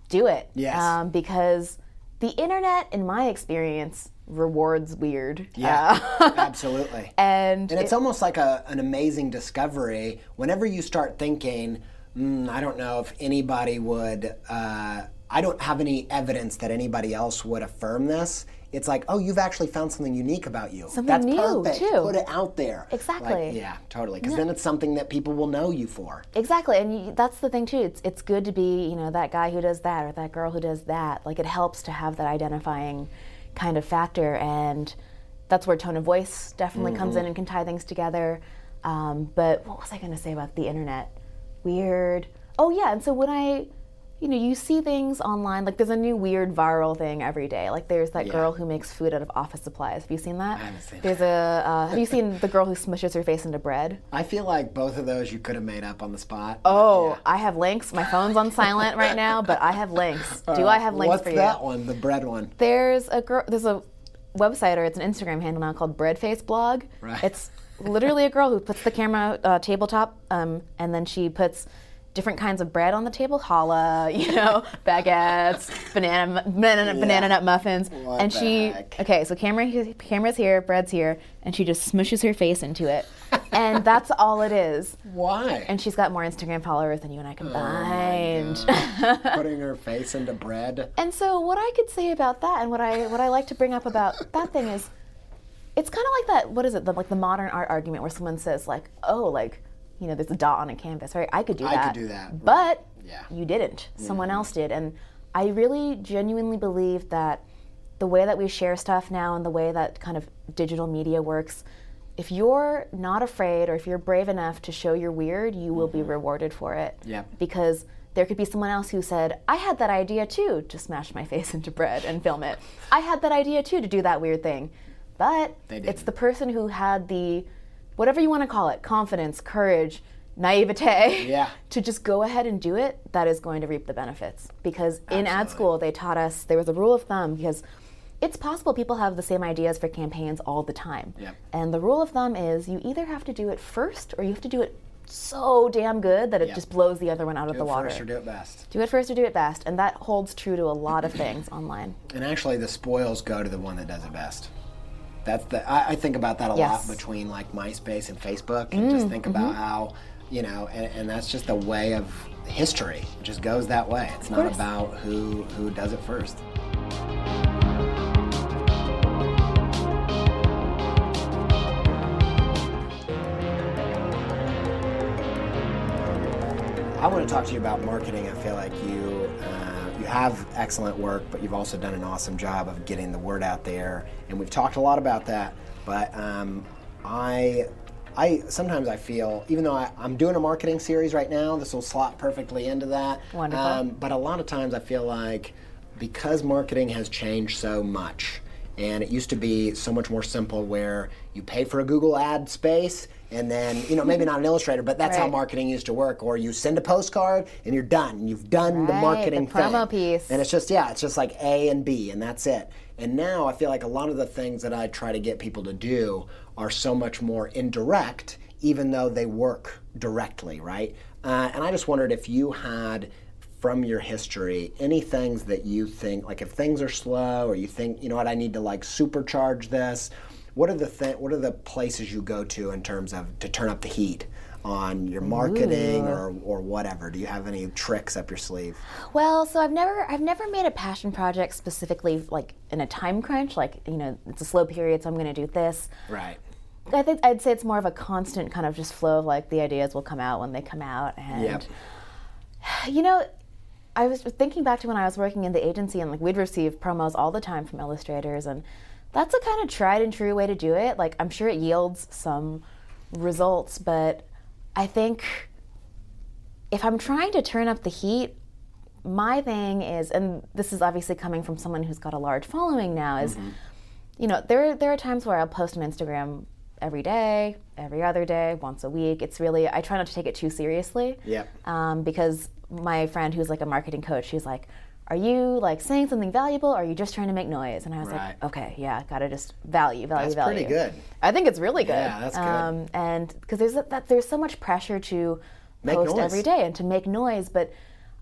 do it Yes. um, because the internet in my experience rewards weird Yeah, Uh, absolutely. and, And it's almost like a, an amazing discovery. Whenever you start thinking, mm, I don't know if anybody would, uh, I don't have any evidence that anybody else would affirm this. It's like, oh, you've actually found something unique about you. Something That's new, perfect. too. Put it out there. Exactly. Like, yeah, totally. Because then it's something that people will know you for. Exactly, and you, that's the thing too. It's it's good to be you know that guy who does that or that girl who does that. Like it helps to have that identifying kind of factor, and that's where tone of voice definitely comes in and can tie things together. Um, but what was I going to say about the internet? Weird. Oh yeah, and so when I, you know, you see things online like there's a new weird viral thing every day. Like there's that Yeah. girl who makes food out of office supplies. Have you seen that? I haven't seen There's a. Uh, have you seen the girl who smushes her face into bread? I feel like both of those you could have made up on the spot. Oh, I have links. My phone's on silent right now, but I have links. Do I have links What's for you? that one? The bread one. There's a girl. There's a website or it's an Instagram handle now called Breadface Blog. Right. It's literally a girl who puts the camera uh, tabletop, um, and then she puts different kinds of bread on the table, challah, you know, baguettes, banana, banana, banana nut muffins, What and she. heck? Okay, so camera, camera's here, bread's here, and she just smushes her face into it, and that's all it is. Why? And she's got more Instagram followers than you and I Oh combined. Putting her face into bread. and so what I could say about that, and what I what I like to bring up about that thing is, it's kind of like that. What is it? The, like the modern art argument where someone says like, oh, like, you know, there's a dot on a canvas, right? I could do I that. could do that. But Yeah. you didn't. Someone mm-hmm. else did, and I really genuinely believe that the way that we share stuff now and the way that kind of digital media works. If you're not afraid or if you're brave enough to show you're weird, you will be mm-hmm. rewarded for it. Yep. Because there could be someone else who said, I had that idea too to smash my face into bread and film it. I had that idea too to do that weird thing. But it's the person who had the, whatever you want to call it, confidence, courage, naivete, Yeah. to just go ahead and do it, that is going to reap the benefits. Because in ad school, they taught us, there was a rule of thumb because it's possible people have the same ideas for campaigns all the time. Yep. And the rule of thumb is you either have to do it first or you have to do it so damn good that it Yep. just blows the other one out of the water. Do it first or do it best. Do it first or do it best. And that holds true to a lot of things online. And actually, the spoils go to the one that does it best. That's the. I, I think about that a Yes. lot between like MySpace and Facebook, and just think about how you know, and, and that's just the way of history. It just goes that way. It's not about who who does it first. I want to talk to you about marketing. I feel like you uh, you have excellent work, but you've also done an awesome job of getting the word out there. And we've talked a lot about that. But um, I I sometimes I feel even though I, I'm doing a marketing series right now, this will slot perfectly into that. Wonderful. Um, but a lot of times I feel like because marketing has changed so much, and it used to be so much more simple where you pay for a Google ad space and then you know maybe not an illustrator but that's how marketing used to work. Or you send a postcard and you're done. You've done the Right, marketing the promo thing. piece. and it's just yeah it's just like a and b and that's it. And now i feel like a lot of the things that i try to get people to do are so much more indirect even though they work directly right? Uh, and i just wondered if you had from your history any things that you think like if things are slow or you think you know what i need to like supercharge this what are the th- what are the places you go to in terms of to turn up the heat on your marketing or, or whatever do you have any tricks up your sleeve Well, so I've never I've never made a passion project specifically like in a time crunch, like, you know, it's a slow period, so I'm gonna do this. right I think I'd say it's more of a constant kind of just flow of like the ideas will come out when they come out and Yep. you know I was thinking back to when I was working in the agency and like we'd receive promos all the time from illustrators and that's a kind of tried and true way to do it. Like I'm sure it yields some results, but I think if I'm trying to turn up the heat, my thing is, and this is obviously coming from someone who's got a large following now, is you know there there are times where I'll post on Instagram every day, every other day, once a week. It's really I try not to take it too seriously. Yep. Um, because my friend who's like a marketing coach, she's like, "Are you like saying something valuable? Or are you just trying to make noise?" And I was Right. like, "Okay, yeah, gotta just value, value, That's value." pretty good. I think it's really good. Yeah, that's good. Um, and because there's a, that there's so much pressure to Make post noise. every day and to make noise, but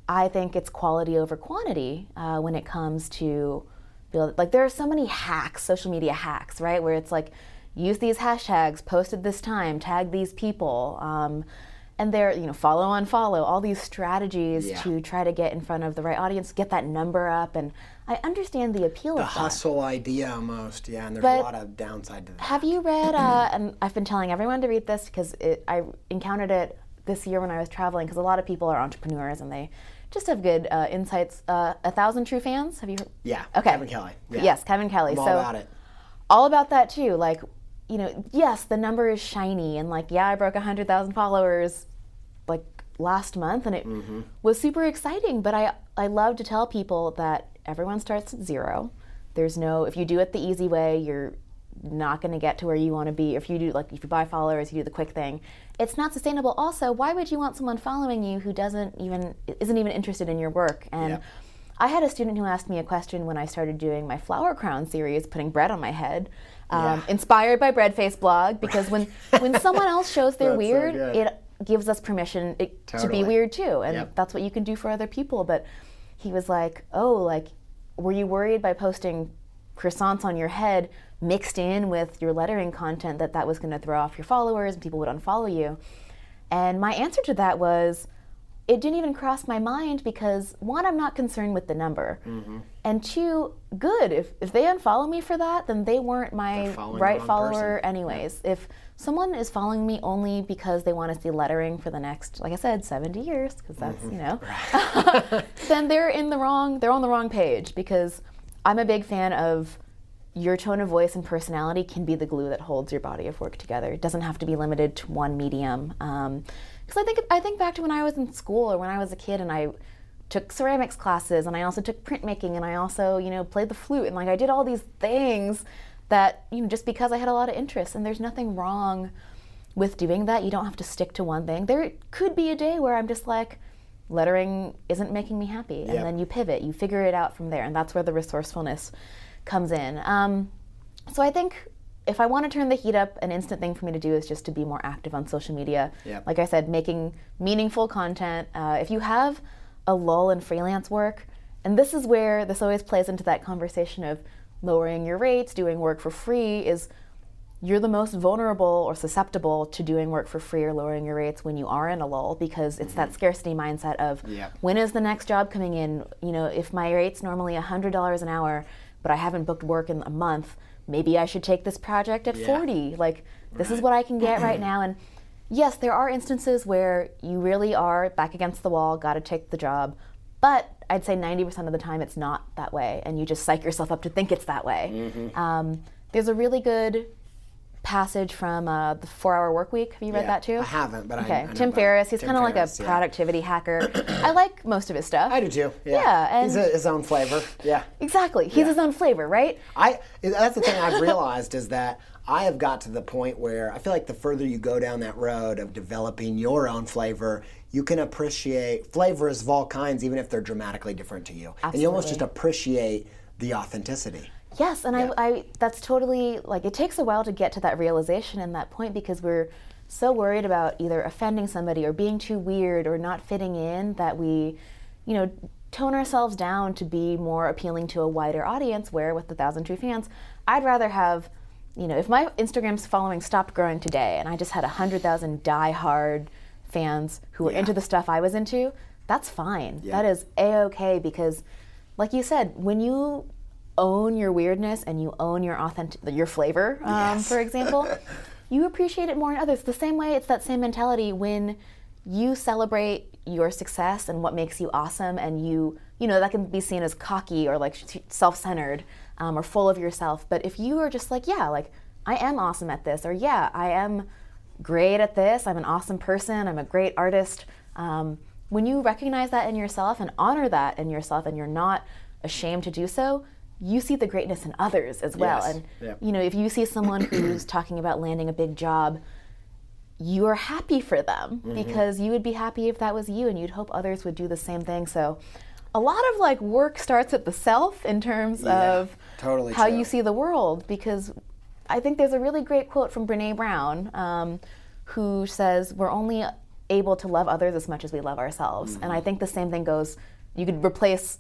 I think it's quality over quantity uh, when it comes to build. Like there are so many hacks, social media hacks, right? Where it's like use these hashtags, post at this time, tag these people. Um, and they're, you know, follow on follow, all these strategies Yeah. to try to get in front of the right audience, get that number up. And I understand the appeal The of that. hustle idea almost, yeah, and there's But- a lot of downside to that. Have you read? Uh, and I've been telling everyone to read this because it, I encountered it this year when I was traveling. Because a lot of people are entrepreneurs and they just have good uh, insights. Uh, a thousand true fans. Have you? heard? Yeah, Okay. Kevin Kelly. Yeah. Yes, Kevin Kelly. I'm all about it. all about that too. Like, you know, yes, the number is shiny, and like, yeah, I broke hundred thousand followers, like last month, and it Mm-hmm. was super exciting. But I, I love to tell people that everyone starts at zero. There's no, if you do it the easy way, you're not going to get to where you want to be. If you do, like, if you buy followers, you do the quick thing. It's not sustainable. Also, why would you want someone following you who doesn't even isn't even interested in your work? And Yep. I had a student who asked me a question when I started doing my flower crown series, putting bread on my head, um, Yeah. inspired by Breadface blog. Because when when someone else shows they're That's so weird, it gives us permission it, to be weird too, and Yep. that's what you can do for other people. But he was like, "Oh, like, were you worried by posting croissants on your head mixed in with your lettering content that that was going to throw off your followers and people would unfollow you?" And my answer to that was, it didn't even cross my mind because one, I'm not concerned with the number, Mm-hmm. and two, good. If if they unfollow me for that, then they weren't my They're following the right follower, person. anyways. If someone is following me only because they want to see lettering for the next, like I said, 70 years, because that's Mm-hmm. you know, then they're in the wrong. They're on the wrong page because I'm a big fan of your tone of voice and personality can be the glue that holds your body of work together. It doesn't have to be limited to one medium. Because I think I think back to when I was in school or when I was a kid and I took ceramics classes and I also took printmaking and I also you know played the flute and like I did all these things that you know just because I had a lot of interest and there's nothing wrong with doing that. You don't have to stick to one thing. There could be a day where I'm just like lettering isn't making me happy and Yep. then you pivot you figure it out from there and that's where the resourcefulness comes in um, so i think if i want to turn the heat up an instant thing for me to do is just to be more active on social media Yep. like i said making meaningful content uh, if you have a lull in freelance work and this is where this always plays into that conversation of lowering your rates doing work for free is you're the most vulnerable or susceptible to doing work for free or lowering your rates when you are in a lull because it's that scarcity mindset of Yep. when is the next job coming in you know if my rate's normally $100 an hour but i haven't booked work in a month maybe i should take this project at Yeah. 40 like this is what i can get right now. And yes there are instances where you really are back against the wall got to take the job but i'd say 90% of the time it's not that way and you just psych yourself up to think it's that way. Um, there's a really good passage from uh, the Four Hour Work Week. Have you read Yeah, that too? I haven't, but okay. I know Tim Ferriss. He's kind of like a yeah. productivity hacker. I like most of his stuff. I do too. Yeah, Yeah, he's a, his own flavor. Yeah, Exactly. He's his own flavor, right? I. That's the thing I've realized is that I have got to the point where I feel like the further you go down that road of developing your own flavor, you can appreciate flavors of all kinds, even if they're dramatically different to you, and you almost just appreciate the authenticity. Yes, and Yeah. I, I that's totally like it takes a while to get to that realization and that point because we're so worried about either offending somebody or being too weird or not fitting in that we, you know, tone ourselves down to be more appealing to a wider audience. Where with the thousand true fans, I'd rather have, you know, if my Instagram's following stopped growing today and I just had a hundred thousand die-hard fans who were Yeah. into the stuff I was into, that's fine. Yeah. That is a okay because, like you said, when you own your weirdness and you own your authentic your flavor um, Yes. for example you appreciate it more in others the same way it's that same mentality when you celebrate your success and what makes you awesome and you you know that can be seen as cocky or like self-centered um, or full of yourself but if you are just like yeah like i am awesome at this or yeah i am great at this i'm an awesome person i'm a great artist um, when you recognize that in yourself and honor that in yourself and you're not ashamed to do so you see the greatness in others as well Yes. and you know if you see someone who's talking about landing a big job you are happy for them Mm-hmm. because you would be happy if that was you and you'd hope others would do the same thing so a lot of like work starts at the self in terms Yeah, of totally how true. you see the world because i think there's a really great quote from brene brown um, who says we're only able to love others as much as we love ourselves and Mm-hmm. i think the same thing goes you could replace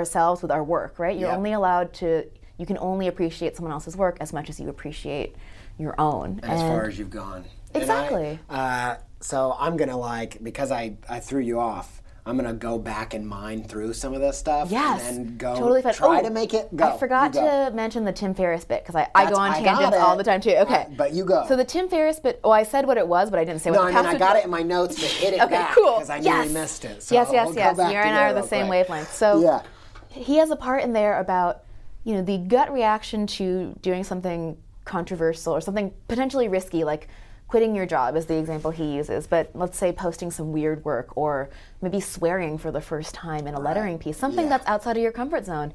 ourselves with our work right you're only allowed to you can only appreciate someone else's work as much as you appreciate your own as And- far as you've gone. And I- Exactly. uh, so I'm gonna like because I I threw you off. I'm gonna go back and mine through some of this stuff. Yes, and then go totally fun. try Oh, to make it go. I forgot go. to mention the Tim Ferriss bit because I, I go on I tangents all the time too. Okay, Uh, but you go. So the Tim Ferriss bit. Oh, I said what it was, but I didn't say No, what I the mean I got was. it in my notes to hit it Okay, back cool. because I knew yes. we missed it. So yes, yes, we'll yes. You and I are the same quick. wavelength. So Yeah. He has a part in there about you know the gut reaction to doing something controversial or something potentially risky, like quitting your job is the example he uses. But let's say posting some weird work or maybe swearing for the first time in a lettering piece, something Yeah. that's outside of your comfort zone.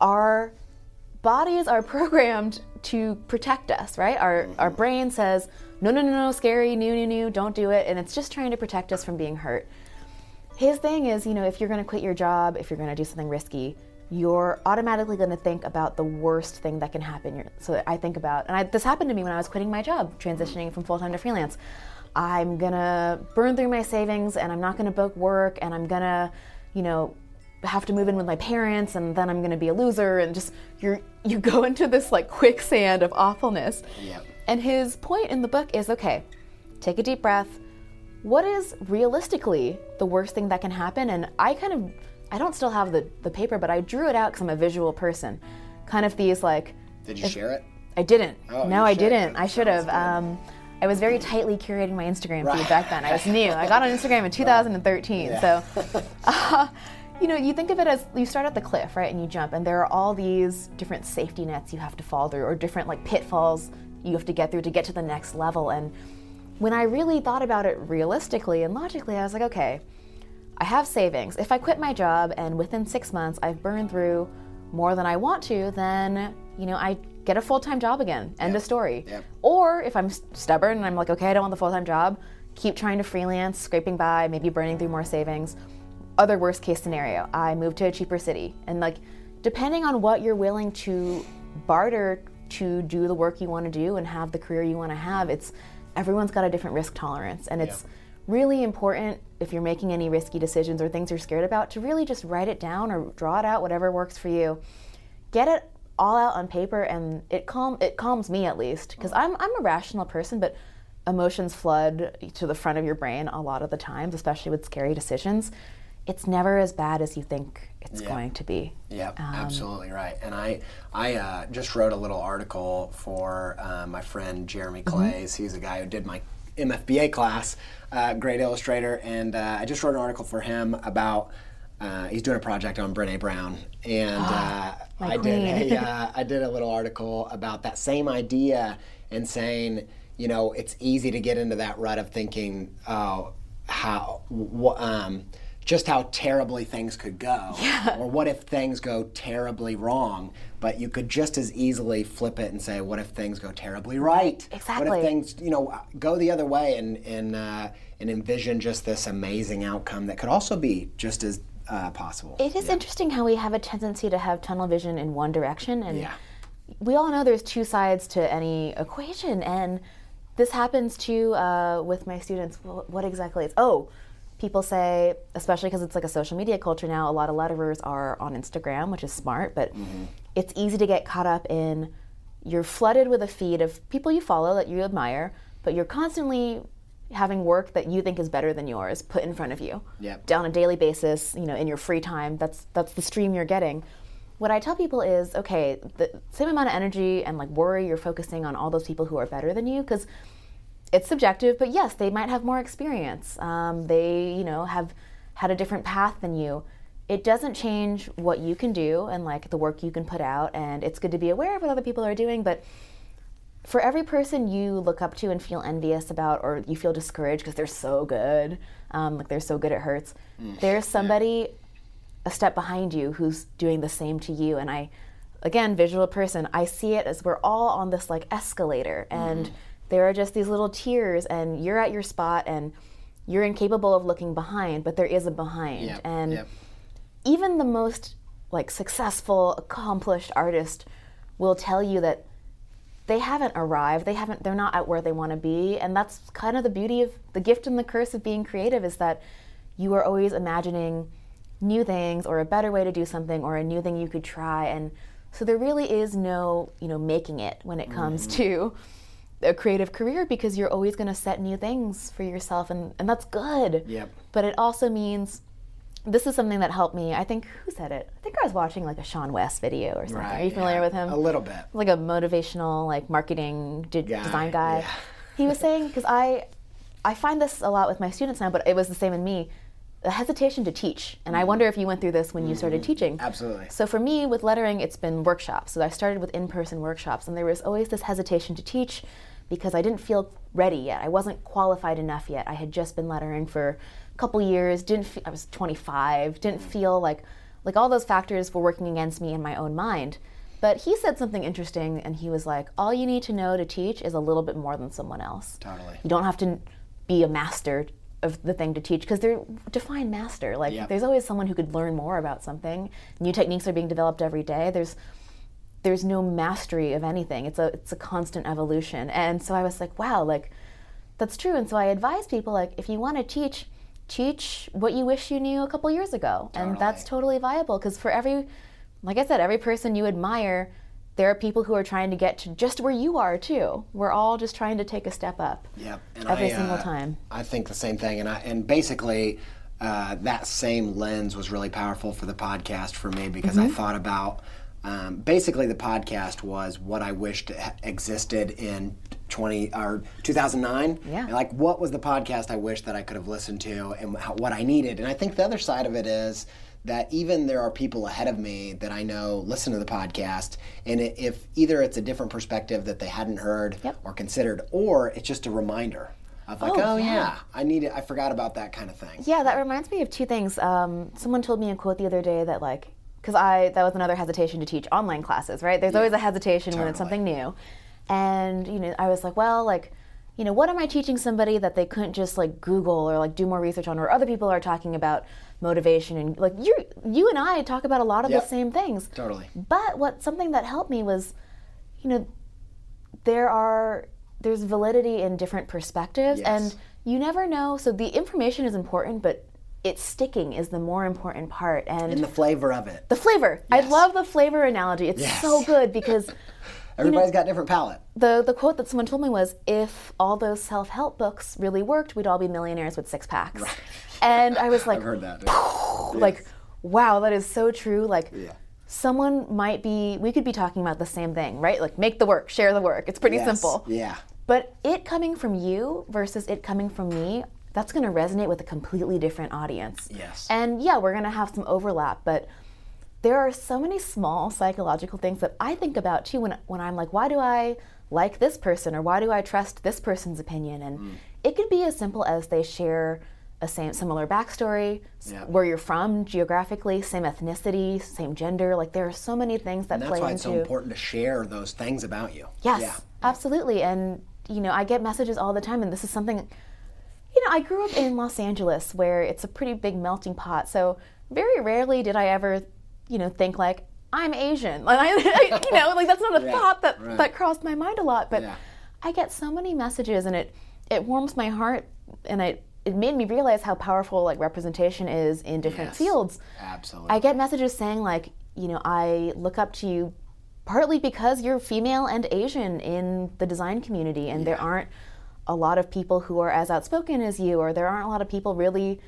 Our bodies are programmed to protect us, right? Our mm-hmm. our brain says, no, no, no, no, scary, new, new, new, don't do it, and it's just trying to protect us from being hurt. His thing is, you know, if you're going to quit your job, if you're going to do something risky, you're automatically going to think about the worst thing that can happen. You're- So I think about, and I, this happened to me when I was quitting my job, transitioning from full time to freelance. I'm gonna burn through my savings, and I'm not going to book work, and I'm gonna, you know, have to move in with my parents and then I'm going to be a loser and just you you go into this like quicksand of awfulness. Yep. And his point in the book is okay, take a deep breath. What is realistically the worst thing that can happen? And I kind of I don't still have the the paper, but I drew it out cuz I'm a visual person. Kind of these like Did you share it? I didn't. Oh, no, I didn't. I should have. Um, I was very tightly curating my Instagram Right. feed back then. I was new. I got on Instagram in 2013. So, uh, you know, you think of it as you start at the cliff, right, and you jump, and there are all these different safety nets you have to fall through, or different like pitfalls you have to get through to get to the next level. And when I really thought about it realistically and logically, I was like, okay, I have savings. If I quit my job and within six months I've burned through more than I want to, then you know I get a full time job again. End of story. Yep. Or if I'm stubborn and I'm like, okay, I don't want the full time job, keep trying to freelance, scraping by, maybe burning through more savings. Other worst case scenario, I move to a cheaper city, and like depending on what you're willing to barter to do the work you want to do and have the career you want to have, it's everyone's got a different risk tolerance, and it's really important if you're making any risky decisions or things you're scared about to really just write it down or draw it out, whatever works for you. Get it all out on paper, and it calm it calms me at least because I'm I'm a rational person, but emotions flood to the front of your brain a lot of the times, especially with scary decisions. It's never as bad as you think it's Yeah. going to be. Yep, Um, absolutely right. And I, I uh, just wrote a little article for uh, my friend Jeremy Mm-hmm. Clays. He's a guy who did my MFBA class, uh, great illustrator, and uh, I just wrote an article for him about. Uh, he's doing a project on Brene Brown, and uh, I did a, uh, I did a little article about that same idea and saying, you know, it's easy to get into that rut of thinking, oh, how, wh- um, just how terribly things could go, or what if things go terribly wrong. But you could just as easily flip it and say, what if things go terribly right? Exactly. What if things, you know, go the other way and and uh, and envision just this amazing outcome that could also be just as uh, possible. It is interesting how we have a tendency to have tunnel vision in one direction, and Yeah. we all know there's two sides to any equation, and this happens too uh, with my students. What exactly is? Oh, people say, especially because it's like a social media culture now, a lot of letterers are on Instagram, which is smart, but mm-hmm. it's easy to get caught up in. You're flooded with a feed of people you follow that you admire, but you're constantly having work that you think is better than yours put in front of you Yep. on a daily basis, you know, in your free time. That's that's the stream you're getting. What I tell people is, okay, the same amount of energy and like worry you're focusing on all those people who are better than you because it's subjective. But yes, they might have more experience. Um, they, you know, have had a different path than you. It doesn't change what you can do and like the work you can put out. And it's good to be aware of what other people are doing, but for every person you look up to and feel envious about or you feel discouraged because they're so good um, like they're so good it hurts there's somebody a step behind you who's doing the same to you and i again visual person i see it as we're all on this like escalator and there are just these little tears and you're at your spot and you're incapable of looking behind but there is a behind. Yep, and yep. even the most like successful accomplished artist will tell you that they haven't arrived they haven't they're not at where they want to be. And that's kind of the beauty of the gift and the curse of being creative is that you are always imagining new things or a better way to do something or a new thing you could try. And so there really is no you know making it when it comes mm-hmm. to a creative career because you're always going to set new things for yourself and, and that's good Yep. but it also means this is something that helped me. I think who said it? I think I was watching like a seanwes video or something. right, Are you familiar yeah. with him? A little bit. like a motivational like marketing d- Guy, design guy. yeah. He was saying because I I find this a lot with my students now, but it was the same in me. The hesitation to teach, and I wonder if you went through this when you started teaching. Mm-hmm. Absolutely. So for me, with lettering, it's been workshops. So I started with in-person workshops, and there was always this hesitation to teach because I didn't feel ready yet. I wasn't qualified enough yet. I had just been lettering for a couple years. Didn't fe- I was 25. Didn't Mm-hmm. feel like like all those factors were working against me in my own mind. But he said something interesting, and he was like, "All you need to know to teach is a little bit more than someone else. Totally. You don't have to be a master of the thing to teach because they're define master. Like Yep. there's always someone who could learn more about something. New techniques are being developed every day. There's there's no mastery of anything. It's a it's a constant evolution. And so I was like, wow, like that's true. And so I advise people like if you want to teach, teach what you wish you knew a couple years ago. And that's totally viable because for every like I said, every person you admire, there are people who are trying to get to just where you are too. We're all just trying to take a step up. Yep. And Every I, single uh, time. I think the same thing, and I and basically uh, that same lens was really powerful for the podcast for me because Mm-hmm. I thought about um, basically the podcast was what I wished existed in. 20 or 2009 Yeah. like what was the podcast i wish that i could have listened to and how, what i needed and i think the other side of it is that even there are people ahead of me that i know listen to the podcast and if either it's a different perspective that they hadn't heard Yep. or considered or it's just a reminder of like Oh, oh, yeah. yeah. i need it i forgot about that kind of thing Yeah, that reminds me of two things. Um, someone told me a quote the other day that like, because I that was another hesitation to teach online classes, right? There's always a hesitation when it's something new, and you know, I was like, well, like, you know, what am I teaching somebody that they couldn't just like Google or like do more research on, or other people are talking about motivation and like you, you and I talk about a lot of Yep. the same things. Totally. But what something that helped me was, you know, there are there's validity in different perspectives Yes. and you never know so the information is important but it's sticking is the more important part and, and the flavor of it. The flavor. I love the flavor analogy. It's Yes. so good because everybody's got different palate. The, the quote that someone told me was if all those self-help books really worked we'd all be millionaires with six packs. And i was like i've heard that. Like wow that is so true. Like Yeah. someone might be we could be talking about the same thing right? Like make the work share the work. It's pretty Yes. simple. Yeah. But it coming from you versus it coming from me that's going to resonate with a completely different audience Yes. and yeah we're going to have some overlap but there are so many small psychological things that I think about too when when I'm like, why do I like this person or why do I trust this person's opinion? And Mm. it could be as simple as they share a same similar backstory, Yeah. where you're from geographically, same ethnicity, same gender. Like there are so many things that and that's play why into it's so important to share those things about you Yes, yeah absolutely. And you know, I get messages all the time, and this is something. You know, I grew up in Los Angeles, where it's a pretty big melting pot. So very rarely did I ever, you know, think like I'm Asian. Like, I, you know, like that's not a Yeah, thought that right. that crossed my mind a lot. But Yeah. I get so many messages, and it it warms my heart, and it it made me realize how powerful like representation is in different Yes. fields. absolutely I get messages saying like, you know, I look up to you partly because you're female and Asian in the design community and there aren't a lot of people who are as outspoken as you or there aren't a lot of people really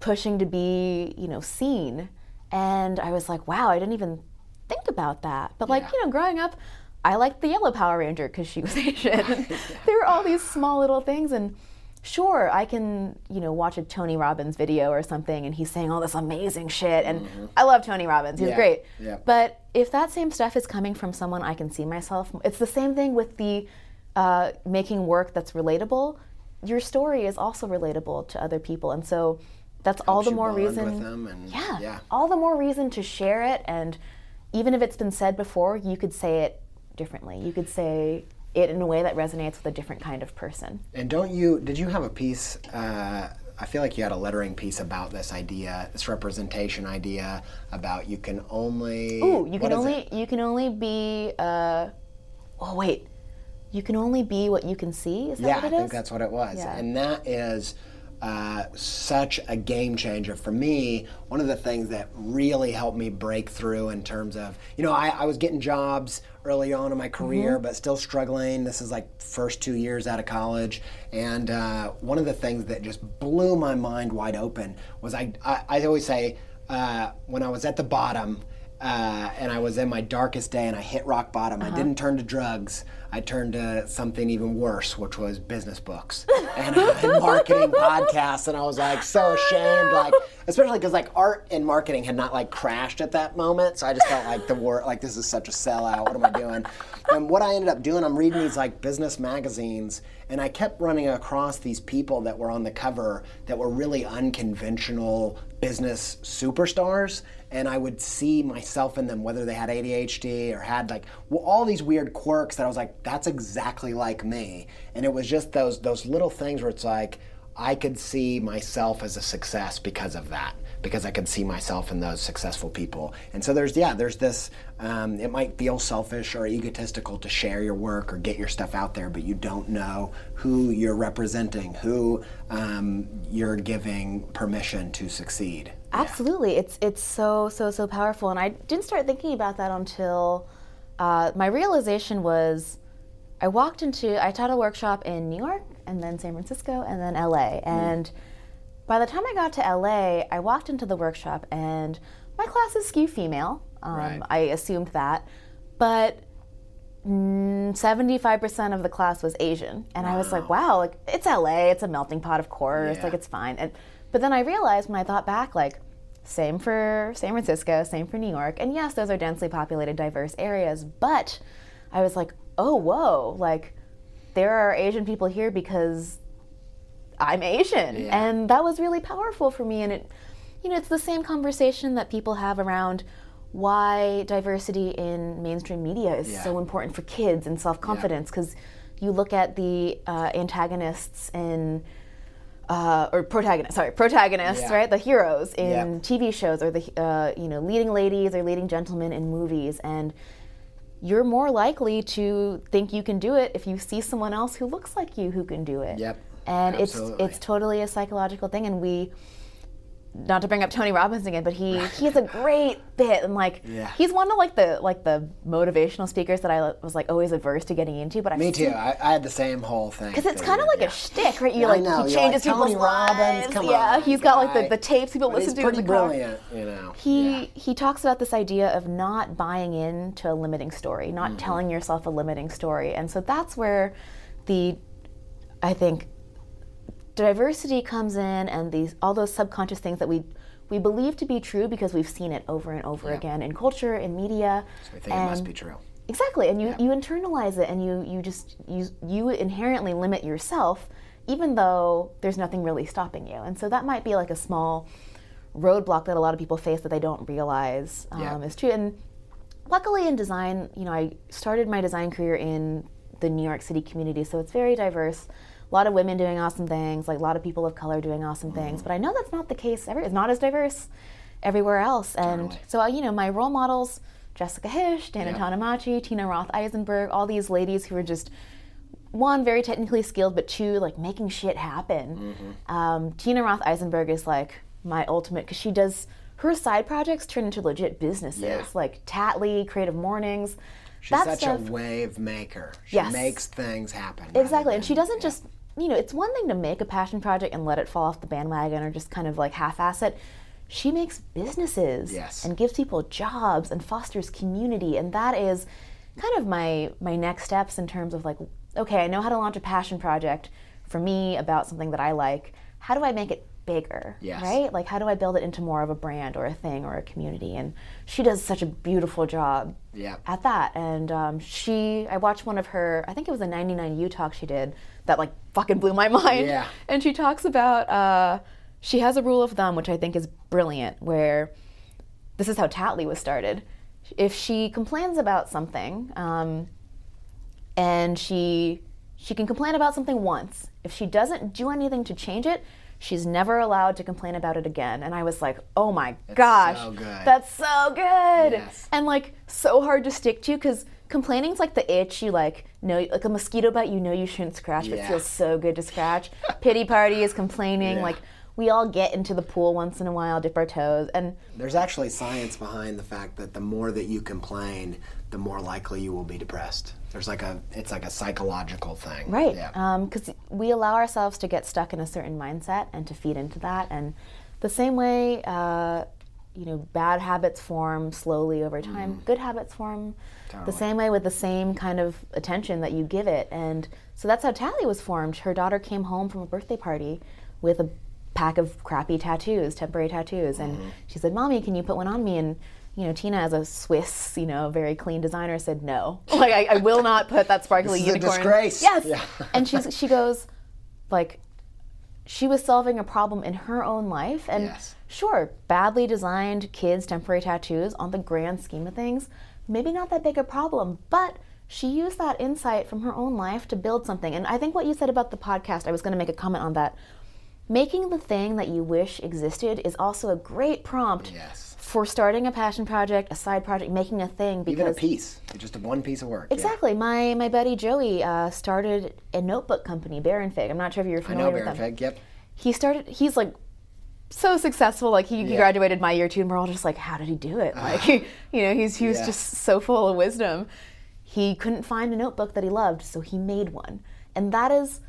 pushing to be, you know, seen. And I was like, wow, I didn't even think about that. But like, Yeah. you know, growing up, I liked the yellow Power Ranger because she was Asian. there were all these small little things and sure, I can, you know, watch a Tony Robbins video or something and he's saying all this amazing shit. And mm-hmm. I love Tony Robbins. He's Yeah, great. But if that same stuff is coming from someone I can see myself, it's the same thing with the uh, making work that's relatable. Your story is also relatable to other people. And so that's all the more reason. with them and yeah, yeah all the more reason to share it. And even if it's been said before, you could say it differently. You could say it in a way that resonates with a different kind of person. And don't you? Did you have a piece? Uh, I feel like you had a lettering piece about this idea, this representation idea about you can only. Ooh, you can only you can only be. Uh, oh wait, you can only be what you can see. Is that Yeah, what I think that's what it was, Yeah. and that is uh, such a game changer for me. One of the things that really helped me break through in terms of, you know, I, I was getting jobs early on in my career, Mm-hmm. but still struggling. This is like first two years out of college, and uh, one of the things that just blew my mind wide open was I I, I always say uh, when I was at the bottom. Uh, and I was in my darkest day, and I hit rock bottom. Uh-huh. I didn't turn to drugs. I turned to something even worse, which was business books and, and marketing podcasts. And I was like so ashamed, like especially because like art and marketing had not like crashed at that moment. So I just felt like the war, like this is such a sellout. What am I doing? And what I ended up doing, I'm reading these like business magazines, and I kept running across these people that were on the cover that were really unconventional business superstars and I would see myself in them, whether they had ADHD or had like all these weird quirks that I was like, that's exactly like me. And it was just those those little things where it's like I could see myself as a success because of that, because I could see myself in those successful people. And so there's yeah, there's this. Um, it might feel selfish or egotistical to share your work or get your stuff out there, but you don't know who you're representing, who um, you're giving permission to succeed. Absolutely, it's it's so so so powerful, and I didn't start thinking about that until uh, my realization was I walked into I taught a workshop in New York and then San Francisco and then LA, and by the time I got to LA, I walked into the workshop and my class is skew female. Um, Right. I assumed that, but seventy-five percent of the class was Asian, and I was like, "Wow, like it's LA, it's a melting pot, of course, Yeah. like it's fine." And but then I realized when I thought back, like, same for San Francisco, same for New York, and yes, those are densely populated, diverse areas. But I was like, "Oh, whoa!" Like there are Asian people here because I'm Asian. Yeah. And that was really powerful for me. And it, you know, it's the same conversation that people have around why diversity in mainstream media is Yeah. so important for kids and self confidence. Because you look at the uh, antagonists in, uh, or protagonists, sorry, protagonists, Yeah. right? The heroes in. TV shows or the, uh, you know, leading ladies or leading gentlemen in movies. And you're more likely to think you can do it if you see someone else who looks like you who can do it. Yep, And absolutely. it's it's totally a psychological thing and we not to bring up Tony Robbins again, but he he has a great bit and like Yeah. he's one of like the like the motivational speakers that I was like always averse to getting into. But I Me too. I, I had the same whole thing. because it's kind of like did, a shtick, right? You Yeah, like know. he You're changes like, people's Tony Robbins, lives. come yeah, on, he's got like the, the tapes people But listen he's to pretty the car. brilliant, you know. He Yeah. he talks about this idea of not buying into a limiting story, not Mm-hmm. telling yourself a limiting story, and so that's where the I think diversity comes in, and these all those subconscious things that we we believe to be true because we've seen it over and over again in culture, in media. I think it must be true. Exactly, and you, you internalize it, and you you just you you inherently limit yourself, even though there's nothing really stopping you. And so that might be like a small roadblock that a lot of people face that they don't realize um, Yeah. is true. And luckily in design, you know, I started my design career in the New York City community, so it's very diverse. A lot of women doing awesome things, like a lot of people of color doing awesome Mm-hmm. things. But I know that's not the case. Every, it's not as diverse everywhere else. And Totally. so, uh, you know, my role models, Jessica Hische, Dana Yeah. Tanamachi, Tina Roth Eisenberg, all these ladies who are just one very technically skilled, but two like making shit happen. Mm-hmm. Um, Tina Roth Eisenberg is like my ultimate because she does her side projects turn into legit businesses Yeah. like Tattly, Creative Mornings. She's such stuff, a wave maker. She Yes. makes things happen. Exactly. And she doesn't just, you know, it's one thing to make a passion project and let it fall off the bandwagon or just kind of like half ass it. She makes businesses Yes. and gives people jobs and fosters community. And that is kind of my my next steps in terms of like, okay, I know how to launch a passion project for me about something that I like. How do I make it bigger? Yes. Right? Like how do I build it into more of a brand or a thing or a community? And she does such a beautiful job Yeah. at that. And um, she, I watched one of her, I think it was a 99 U talk she did that like fucking blew my mind. Yeah. And she talks about, uh, she has a rule of thumb, which I think is brilliant, where this is how Tattly was started. If she complains about something, um, and she she can complain about something once. If she doesn't do anything to change it, she's never allowed to complain about it again. And I was like, oh my gosh, so good. that's so good, Yes. and like so hard to stick to because complaining's like the itch you like know like a mosquito bite you know you shouldn't scratch but Yeah. it feels so good to scratch. Pity party is complaining Yeah. like we all get into the pool once in a while, dip our toes, and There's actually science behind the fact that the more that you complain, the more likely you will be depressed. There's like a, it's like a psychological thing. Right. Yeah. Um, because we allow ourselves to get stuck in a certain mindset and to feed into that. And the same way, uh, you know, bad habits form slowly over mm-hmm. time, good habits form the same way with the same kind of attention that you give it. And so that's how Tattly was formed. Her daughter came home from a birthday party with a pack of crappy tattoos, temporary tattoos. And mm-hmm. she said, Mommy, can you put one on me? And you know, Tina, as a Swiss, you know, very clean designer, said no. Like, I, I will not put that sparkly This unicorn. disgrace. Yes. Yeah. and she's she goes, like, she was solving a problem in her own life, and Yes. sure, badly designed kids temporary tattoos on the grand scheme of things, maybe not that big a problem, but she used that insight from her own life to build something. And I think what you said about the podcast, I was going to make a comment on that. Making the thing that you wish existed is also a great prompt Yes. For starting a passion project, a side project, making a thing because Even a piece, just a one piece of work. yeah. Exactly. My my buddy Joey uh, started a notebook company, Baron Fig. I'm not sure if you're I familiar know with Baron them. Fig. Yep. He started. He's like so successful. Like he, he graduated my year too, and we're all just like, how did he do it? Like you know, he's he was Yeah. just so full of wisdom. He couldn't find a notebook that he loved, so he made one, and that is.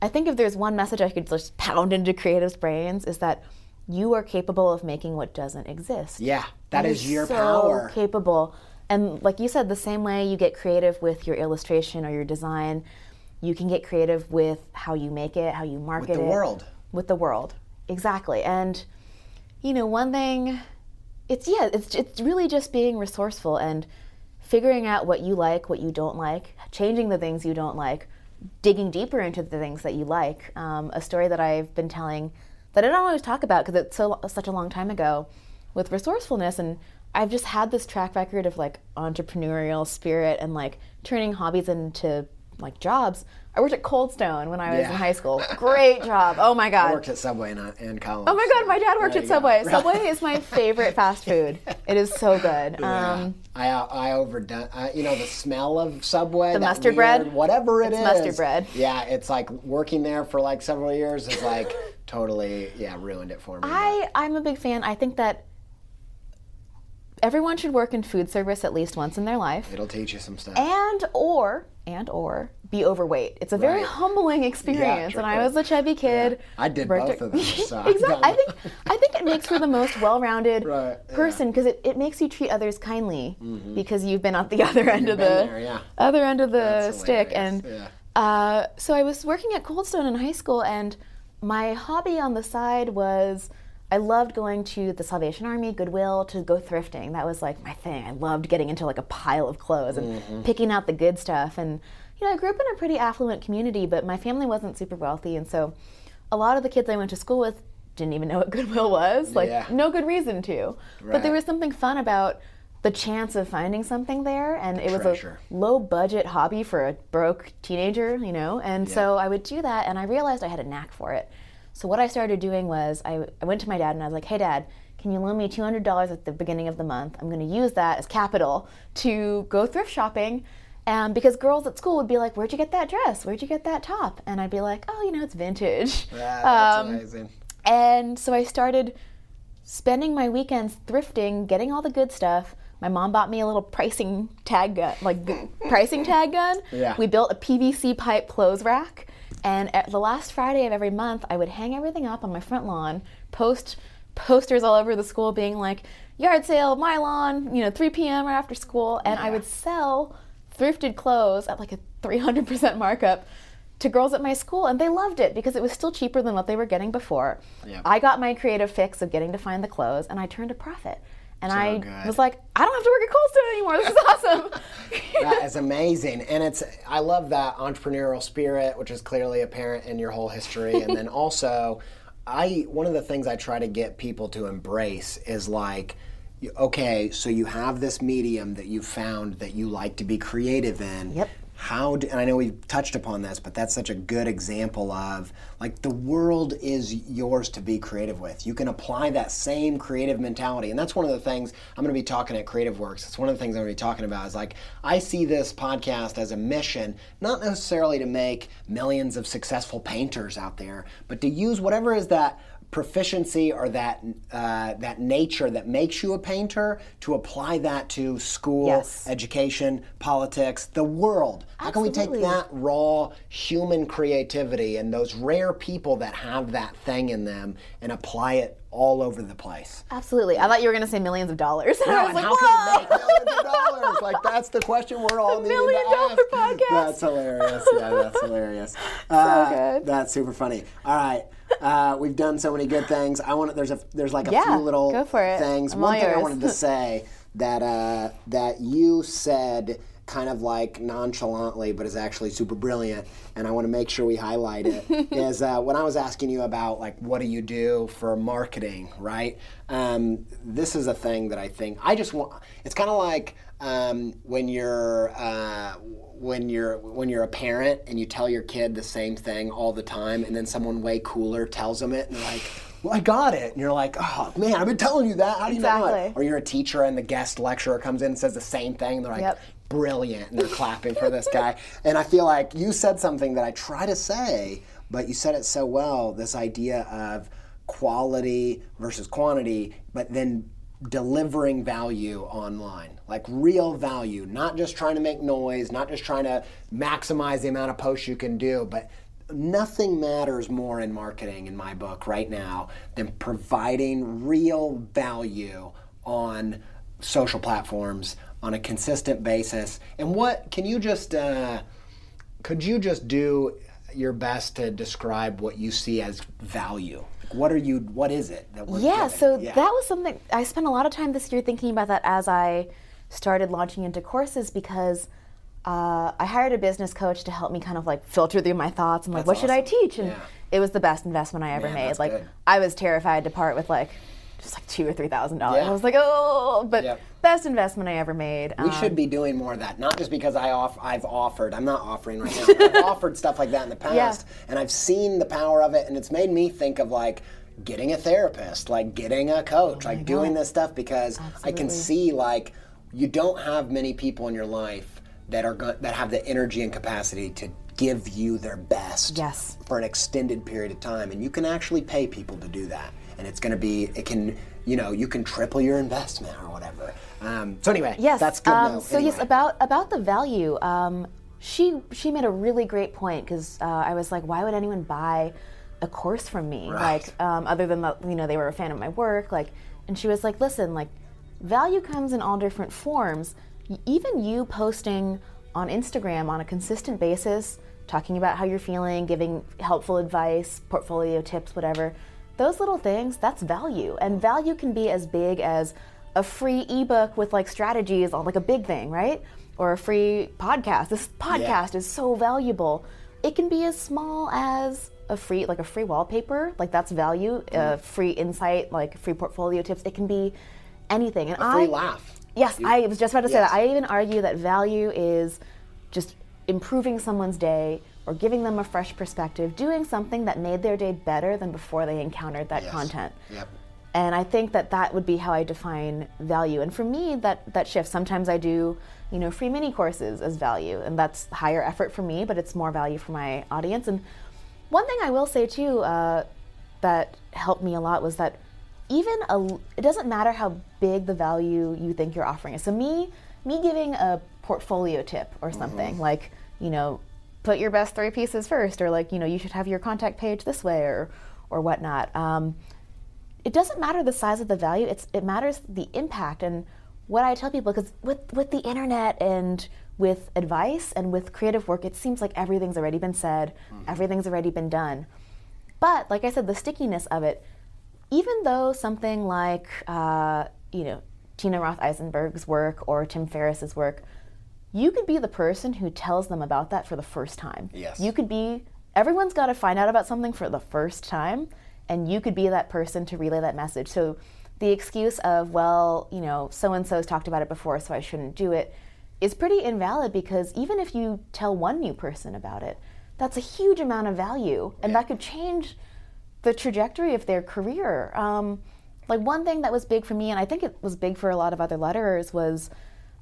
I think if there's one message I could just pound into creatives' brains is that you are capable of making what doesn't exist. Yeah, that is your so power. capable. And like you said, the same way you get creative with your illustration or your design, you can get creative with how you make it, how you market it. with the it. world. With the world. Exactly. And you know, one thing it's yeah, it's it's really just being resourceful and figuring out what you like, what you don't like, changing the things you don't like, digging deeper into the things that you like. Um, a story that I've been telling that I don't always talk about because it's so such a long time ago with resourcefulness and I've just had this track record of like entrepreneurial spirit and like turning hobbies into like jobs. I worked at Cold Stone when I was Yeah. in high school. Great job. Oh my god. I worked at Subway and, and college. Oh my god, my dad worked at you go. Subway. Subway is my favorite fast food. It is so good. Yeah. Um, I I overdone. I, you know the smell of Subway. The mustard weird- bread? whatever it is. It's mustard bread. Yeah, it's like working there for like several years is like totally yeah ruined it for me. I I'm a big fan. I think that everyone should work in food service at least once in their life, It'll teach you some stuff. and or and or be overweight. It's a very Right. humbling experience. true. and I was a chubby kid. I did both at- of those, so exactly. I think I think it makes for the most well-rounded Right, yeah. person because it, it makes you treat others kindly because you've been at the other end of the there, yeah. other end of the That's stick hilarious, and yeah. uh, so I was working at Cold Stone in high school, and my hobby on the side was I loved going to the Salvation Army, Goodwill, to go thrifting. That was like my thing. I loved getting into like a pile of clothes and Mm-hmm. picking out the good stuff. And you know, I grew up in a pretty affluent community, but my family wasn't super wealthy, and so a lot of the kids I went to school with didn't even know what Goodwill was. Like, Yeah. no good reason to. But there was something fun about the chance of finding something there, and it was treasure. a low budget hobby for a broke teenager, you know, and so I would do that and I realized I had a knack for it. So what I started doing was I, I went to my dad and I was like, hey dad, can you loan me $200 at the beginning of the month? I'm going to use that as capital to go thrift shopping. Um, because girls at school would be like, where'd you get that dress? Where'd you get that top? And I'd be like, oh, you know, it's vintage. Yeah, that's Um, amazing. and so I started spending my weekends thrifting, getting all the good stuff. My mom bought me a little pricing tag gun, like pricing tag gun. Yeah. We built a PVC pipe clothes rack, and at the last Friday of every month, I would hang everything up on my front lawn, post posters all over the school, being like yard sale, my lawn, you know, 3 p.m. right after school, and I would sell thrifted clothes at like a 300% markup to girls at my school and they loved it because it was still cheaper than what they were getting before. Yep. I got my creative fix of getting to find the clothes and I turned a profit. And So I good. was like, I don't have to work at Cold Stone anymore. This is awesome. that is amazing and it's i love that entrepreneurial spirit which is clearly apparent in your whole history and then also i one of the things i try to get people to embrace is like okay so you have this medium that you found that you like to be creative in Yep. How do, and I know we've touched upon this, but that's such a good example of like the world is yours to be creative with. You can apply that same creative mentality. And that's one of the things I'm going to be talking at Creative Works. It's one of the things I'm going to be talking about is like I see this podcast as a mission, not necessarily to make millions of successful painters out there, but to use whatever is that proficiency or that uh, that nature that makes you a painter to apply that to school, Yes. education, politics, the world. How can we take that raw human creativity and those rare people that have that thing in them and apply it all over the place? Absolutely. I thought you were going to say millions of dollars. I was like, how whoa. can it make millions of dollars? Like that's the question we're all needing million to dollar ask. podcast. That's hilarious. Yeah, that's hilarious. Uh, good. That's super funny. All right. Uh, we've done so many good things. I want there's a there's like a Yeah, few little go for it. things. I'm One thing I wanted to say that uh, that you said kind of like nonchalantly, but is actually super brilliant, and I want to make sure we highlight it. is uh, when I was asking you about like what do you do for marketing, right? Um, this is a thing that I think I just want. It's kind of like um, when you're. Uh, when you're when you're a parent and you tell your kid the same thing all the time and then someone way cooler tells them it and they're like well i got it and you're like oh man i've been telling you that how do you know it or you're a teacher and the guest lecturer comes in and says the same thing and they're like Yep. Brilliant and they're clapping for this guy. And i feel like you said something that i try to say but you said it so well this idea of quality versus quantity but then delivering value online like real value not just trying to make noise not just trying to maximize the amount of posts you can do but nothing matters more in marketing in my book right now than providing real value on social platforms on a consistent basis and what can you just uh, could you just do your best to describe what you see as value Like, what are you what is it that we're Yeah, giving? so Yeah. that was something I spent a lot of time this year thinking about that as I started launching into courses because uh, I hired a business coach to help me kind of like filter through my thoughts and like, That's what should I teach? And Yeah. it was the best investment I ever made. Like, good. I was terrified to part with like just like two or three thousand dollars. I was like, oh, but Yep. best investment I ever made. we Um, should be doing more of that not just because I off, I've offered I'm not offering right now I've offered stuff like that in the past and I've seen the power of it and it's made me think of like getting a therapist like getting a coach like doing this stuff because I can see like you don't have many people in your life that are go- that have the energy and capacity to give you their best Yes. for an extended period of time and you can actually pay people to do that and it's going to be it can you know you can triple your investment or whatever um, so anyway Yes. that's good Um, so yes, about about the value. Um, she she made a really great point because uh, I was like, why would anyone buy a course from me? Right. Like, um, other than that, you know, they were a fan of my work. Like, and she was like, listen, like, value comes in all different forms. Even you posting on Instagram on a consistent basis, talking about how you're feeling, giving helpful advice, portfolio tips, whatever. Those little things, that's value. And value can be as big as a free ebook with like strategies on like a big thing, right? Or a free podcast. This podcast is so valuable. It can be as small as a free like a free wallpaper, like that's value, Mm-hmm. a free insight, like free portfolio tips. It can be anything. And free I laugh Yes, I was just about to say that. I even argue that value is just improving someone's day or giving them a fresh perspective, doing something that made their day better than before they encountered that Yes. content. Yep. And I think that that would be how I define value. And for me, that that shifts. Sometimes I do, you know, free mini courses as value, and that's higher effort for me, but it's more value for my audience. And one thing I will say too uh, that helped me a lot was that even a, it doesn't matter how big the value you think you're offering is. So me, me giving a portfolio tip or something like, you know, put your best three pieces first, or like, you know, you should have your contact page this way, or or whatnot. Um, it doesn't matter the size of the value it's it matters the impact. And what i tell people because with with the internet and with advice and with creative work it seems like everything's already been said everything's already been done. But like i said the stickiness of it even though something like uh, you know tina roth eisenberg's work or tim ferriss's work you could be the person who tells them about that for the first time Yes. you could be everyone's got to find out about something for the first time and you could be that person to relay that message so the excuse of well you know so and so's talked about it before so i shouldn't do it is pretty invalid because even if you tell one new person about it, that's a huge amount of value, and that could change the trajectory of their career. Um, like one thing that was big for me, and I think it was big for a lot of other letterers, was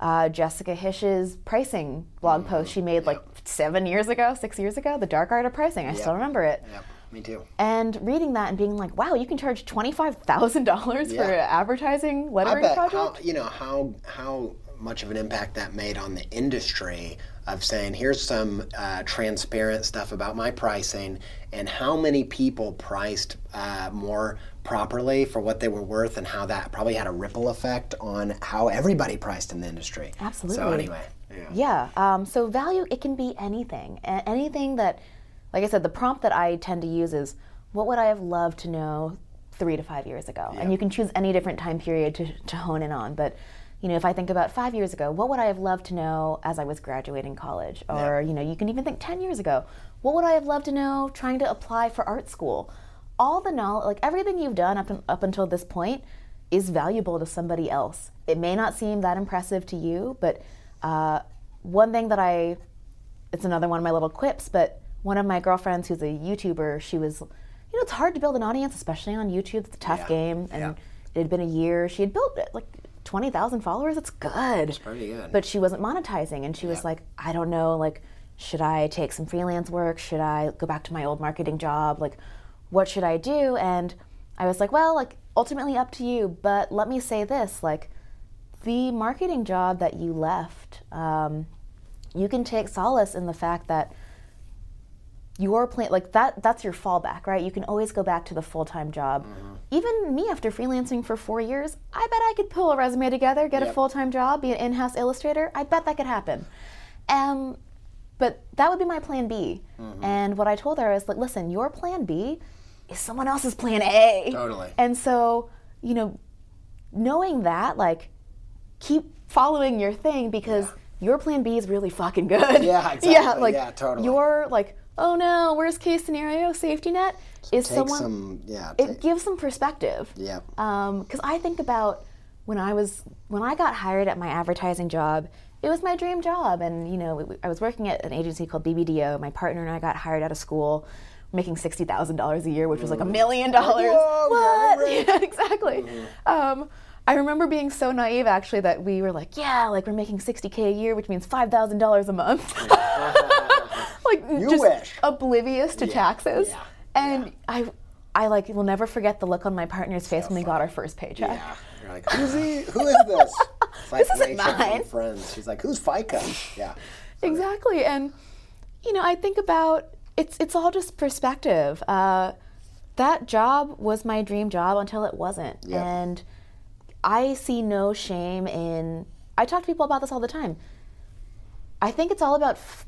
uh, Jessica Hische's pricing blog post she made like seven years ago, six years ago, The Dark Art of Pricing. I still remember it. Yep, me too. And reading that and being like, wow, you can charge $25,000 for Yeah. an advertising I lettering bet project? how you know how how much of an impact that made on the industry of saying here's some uh, transparent stuff about my pricing and how many people priced uh, more properly for what they were worth and how that probably had a ripple effect on how everybody priced in the industry. absolutely So anyway, yeah. Yeah. Um, so value, it can be anything. A- anything that, like I said, the prompt that I tend to use is, what would I have loved to know three to five years ago? And you can choose any different time period to, to hone in on. But, you know, if I think about five years ago, what would I have loved to know as I was graduating college? Or, you know, you can even think 10 years ago, what would I have loved to know trying to apply for art school? All the knowledge, like everything you've done up, un- up until this point, is valuable to somebody else. It may not seem that impressive to you, but uh, one thing that I, it's another one of my little quips, but one of my girlfriends who's a YouTuber, she was, you know, it's hard to build an audience, especially on YouTube. It's a tough Yeah. game. And Yeah. it had been a year. She had built it like 20,000 followers. It's good. It's pretty good. But she wasn't monetizing. And she was like, I don't know, like, should I take some freelance work? Should I go back to my old marketing job? Like, what should I do? And I was like, well, like, ultimately up to you. But let me say this like, the marketing job that you left, um, you can take solace in the fact that your plan like that that's your fallback right? You can always go back to the full-time job. Even me after freelancing for four years i bet i could pull a resume together get a full-time job be an in-house illustrator. I bet that could happen. Um, but that would be my plan b. And what i told her is like listen your plan b is someone else's plan a. Totally. and so you know knowing that like keep following your thing because your plan B is really fucking good. Yeah, exactly. yeah, like Yeah, totally. your like, oh no, worst case scenario, safety net is Take someone. some, yeah. it take- gives some perspective. Yep. Because I think about when I was when I got hired at my advertising job. It was my dream job, and you know, I was working at an agency called BBDO. My partner and I got hired out of school, making sixty thousand dollars a year, which was like a million dollars. What? Yeah, exactly. Um, I remember being so naive actually that we were like, yeah, like we're making 60k a year, which means five thousand dollars a month. like just wish. oblivious to taxes. yeah, And I, I like will never forget the look on my partner's face when we got our first paycheck. Yeah. You're like, who's he? Who is this? It's like This isn't mine. Friends. She's like, who's FICA? Yeah. Exactly, and you know, I think about it's it's all just perspective. Uh, that job was my dream job until it wasn't, Yeah. and I see no shame in. I talk to people about this all the time. I think it's all about f-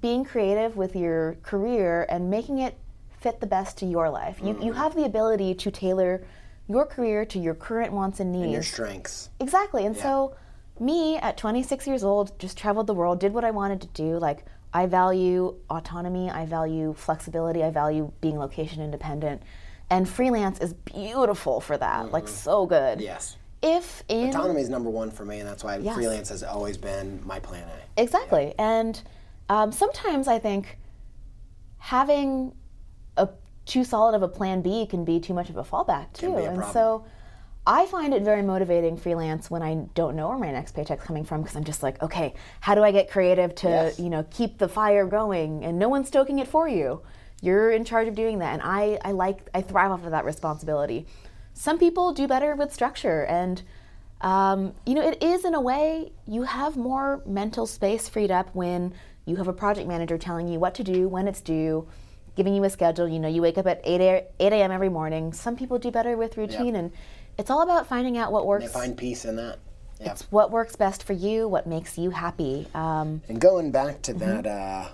being creative with your career and making it fit the best to your life. You Mm-hmm. you have the ability to tailor your career to your current wants and needs. Your strengths. Exactly. And so, me at 26 years old, just traveled the world, did what I wanted to do. Like, I value autonomy, I value flexibility, I value being location independent. And freelance is beautiful for that. Like, so good. Yes. If in. Autonomy is number one for me, and that's why Yes. freelance has always been my plan A. Exactly. And um, sometimes I think having a too solid of a plan B can be too much of a fallback too. a and so I find it very motivating freelance when I don't know where my next paycheck's coming from because I'm just like, okay, how do I get creative to, Yes. you know, keep the fire going and no one's stoking it for you. You're in charge of doing that and I I like I thrive off of that responsibility. Some people do better with structure and um, you know, it is in a way you have more mental space freed up when you have a project manager telling you what to do, when it's due, giving you a schedule. You know, you wake up at 8 a, 8 a.m. every morning. Some people do better with routine, and it's all about finding out what They works. find peace in that. Yeah. It's what works best for you, what makes you happy. Um, And going back to Mm-hmm. that uh,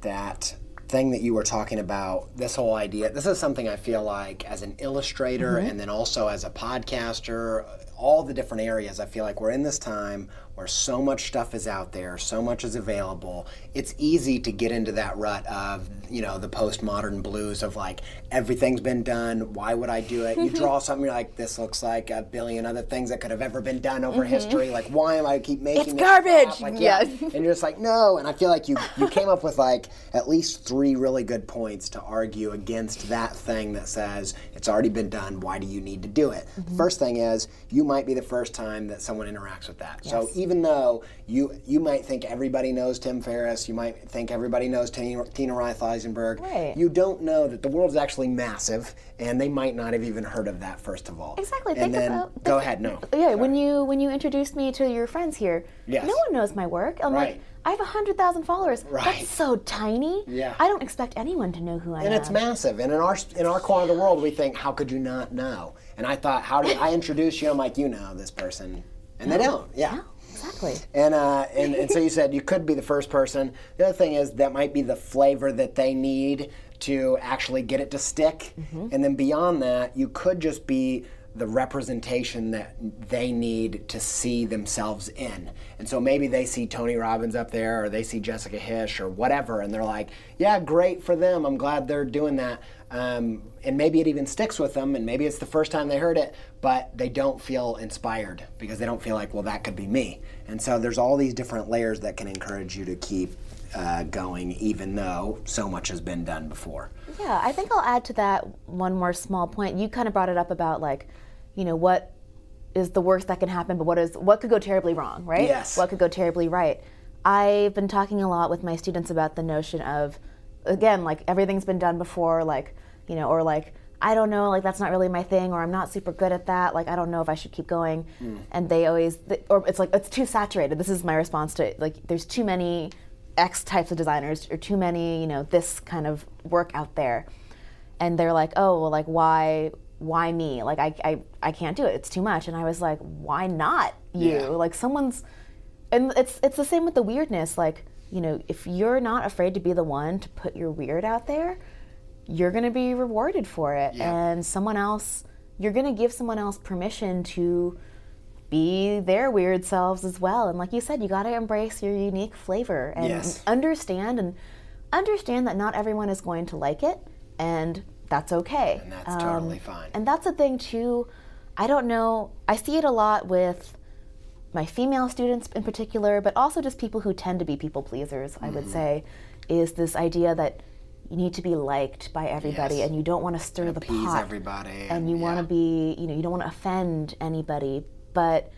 that thing that you were talking about, this whole idea. This is something I feel like as an illustrator Mm-hmm. and then also as a podcaster, all the different areas. I feel like we're in this time where so much stuff is out there, so much is available. It's easy to get into that rut of, you know, the postmodern blues of like everything's been done. Why would I do it? You draw something, you're like, this looks like a billion other things that could have ever been done over history. Like, why am I keep making It's this garbage! Like, Yeah. and you're just like, no. And I feel like you you came up with like at least three really good points to argue against that thing that says it's already been done. Why do you need to do it? Mm-hmm. First thing is you might be the first time that someone interacts with that. So even though you you might think everybody knows Tim Ferriss, you might think everybody knows Tina, Tina Roth Eisenberg, Right. you don't know that the world is actually massive, and they might not have even heard of that first of all. Exactly. And Think then about- go think- ahead. No. Yeah, when you when you introduced me to your friends here, Yes. no one knows my work. I'm Right. like, I have hundred thousand followers. Right. That's so tiny. Yeah. I don't expect anyone to know who I and am. And it's massive. And in our in our corner of the world, we think, how could you not know? And I thought, how did I introduce you? I'm like, you know this person, and they don't. Yeah. Yeah, exactly. And, uh, and and so you said you could be the first person. The other thing is that might be the flavor that they need to actually get it to stick. And then beyond that, you could just be the representation that they need to see themselves in. And so maybe they see Tony Robbins up there or they see Jessica Hische or whatever, and they're like, yeah, great for them. I'm glad they're doing that. Um, and maybe it even sticks with them, and maybe it's the first time they heard it, but they don't feel inspired because they don't feel like, well, that could be me. And so there's all these different layers that can encourage you to keep uh, going, even though so much has been done before. Yeah, I think I'll add to that one more small point. You kind of brought it up about like, you know, what is the worst that can happen, but what is what could go terribly wrong, right? Yes. What could go terribly right? I've been talking a lot with my students about the notion of, again, like everything's been done before, like, you know, or like I don't know, like that's not really my thing, or I'm not super good at that, like I don't know if I should keep going, hmm. and they always, or it's like it's too saturated. This is my response to it. like there's too many X types of designers or too many, you know, this kind of work out there. And they're like, oh, well, like, why, why me? Like, I, I, I can't do it. It's too much. And I was like, why not you? Yeah. Like, someone's, and it's, it's the same with the weirdness. Like, you know, if you're not afraid to be the one to put your weird out there, you're going to be rewarded for it. Yeah. And someone else, you're going to give someone else permission to be their weird selves as well. And like you said, you got to embrace your unique flavor and Yes. understand and understand that not everyone is going to like it, and that's okay. And that's totally fine. And that's the thing too. I don't know. I see it a lot with my female students in particular, but also just people who tend to be people pleasers. I Mm-hmm. would say is this idea that you need to be liked by everybody, Yes. and you don't want to stir the Appease pot everybody. and you want to be, you know, you don't want to offend anybody, but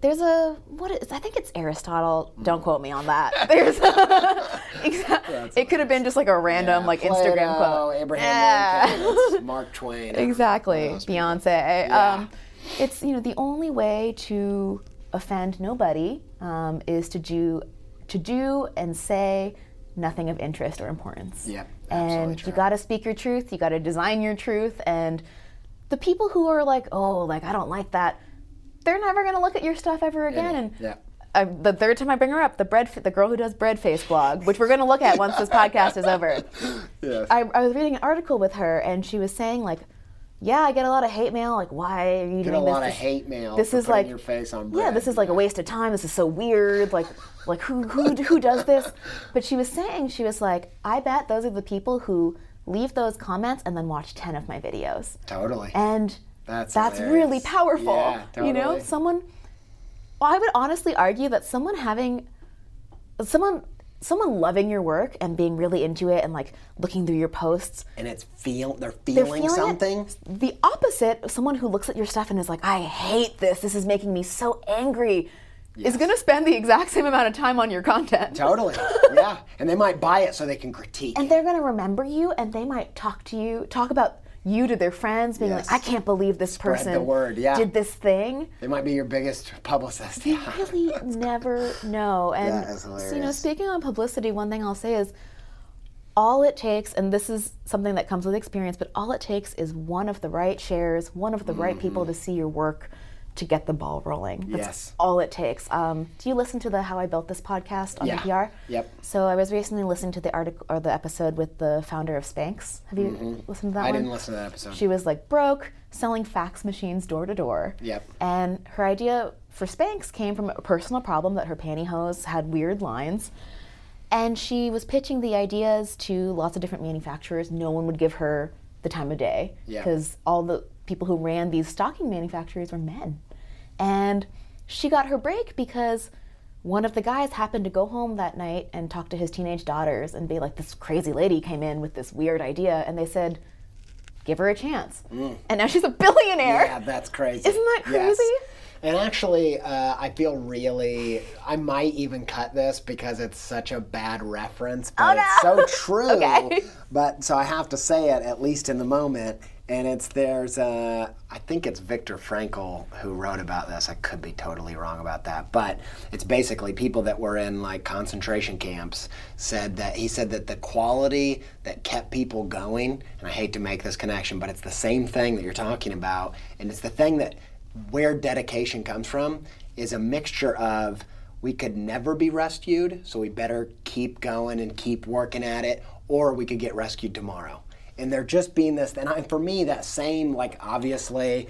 there's a what is I think it's Aristotle. Don't quote me on that. There's Exa- it could have been just like a random like Instagram Plato, quote. Abraham Yeah. Lincoln, Mark Twain. exactly, One of those people. Beyonce. Yeah. Um, it's you know the only way to offend nobody um, is to do to do and say nothing of interest or importance. Yep, absolutely and you got to speak your truth. You got to design your truth. And the people who are like, oh, like I don't like that, they're never gonna look at your stuff ever again. And yeah. I, the third time I bring her up, the bread, the girl who does bread face blog, which we're going to look at once this podcast is over. Yes. I, I was reading an article with her, and she was saying like, "Yeah, I get a lot of hate mail. Like, why are you Get doing this? Get a this? lot of hate mail. this is like your face on yeah, this is like a waste of time. This is so weird. Like, like who who who does this? But she was saying she was like, I bet those are the people who leave those comments and then watch ten of my videos, totally. and That's that's hilarious. really powerful. Yeah, totally. You know, someone. Well, I would honestly argue that someone having, someone, someone loving your work and being really into it and like looking through your posts, and it's feel they're they're feeling, feeling it. something. The opposite, someone who looks at your stuff and is like, "I hate this. This is making me so angry," is going to spend the exact same amount of time on your content. Totally. yeah. And they might buy it so they can critique. And they're going to remember you, and they might talk to you, talk about you to their friends, being Yes. like, "I can't believe this Spread person word, yeah. did this thing." they might be your biggest publicist. You Yeah. really never know. And so, you know, speaking on publicity, one thing I'll say is all it takes, and this is something that comes with experience, but all it takes is one of the right shares, one of the right people Mm-hmm. to see your work to get the ball rolling. That's Yes. all it takes. Um, do you listen to the How I Built This podcast on Yeah. NPR? Yep. So I was recently listening to the article or the episode with the founder of Spanx. Have you listened to that Mm-hmm. I one? didn't listen to that episode. She was like broke, selling fax machines door to door. Yep. And her idea for Spanx came from a personal problem that her pantyhose had weird lines. And she was pitching the ideas to lots of different manufacturers. No one would give her the time of day Yeah. because all the people who ran these stocking manufacturers were men. And she got her break because one of the guys happened to go home that night and talk to his teenage daughters and be like, This crazy lady came in with this weird idea. And they said, Give her a chance. And now she's a billionaire. Mm. Yeah, that's crazy. Isn't that crazy? Yes. And actually, uh, I feel really. I might even cut this because it's such a bad reference, but Oh, it's so true. Okay. But so I have to say it at least in the moment. And it's there's uh, I think it's Viktor Frankl who wrote about this. I could be totally wrong about that, but it's basically people that were in like concentration camps said that he said that the quality that kept people going, and I hate to make this connection, but it's the same thing that you're talking about, and it's the thing that where dedication comes from is a mixture of we could never be rescued, so we better keep going and keep working at it, or we could get rescued tomorrow. And they're just being this, and I, for me, that same, like, obviously,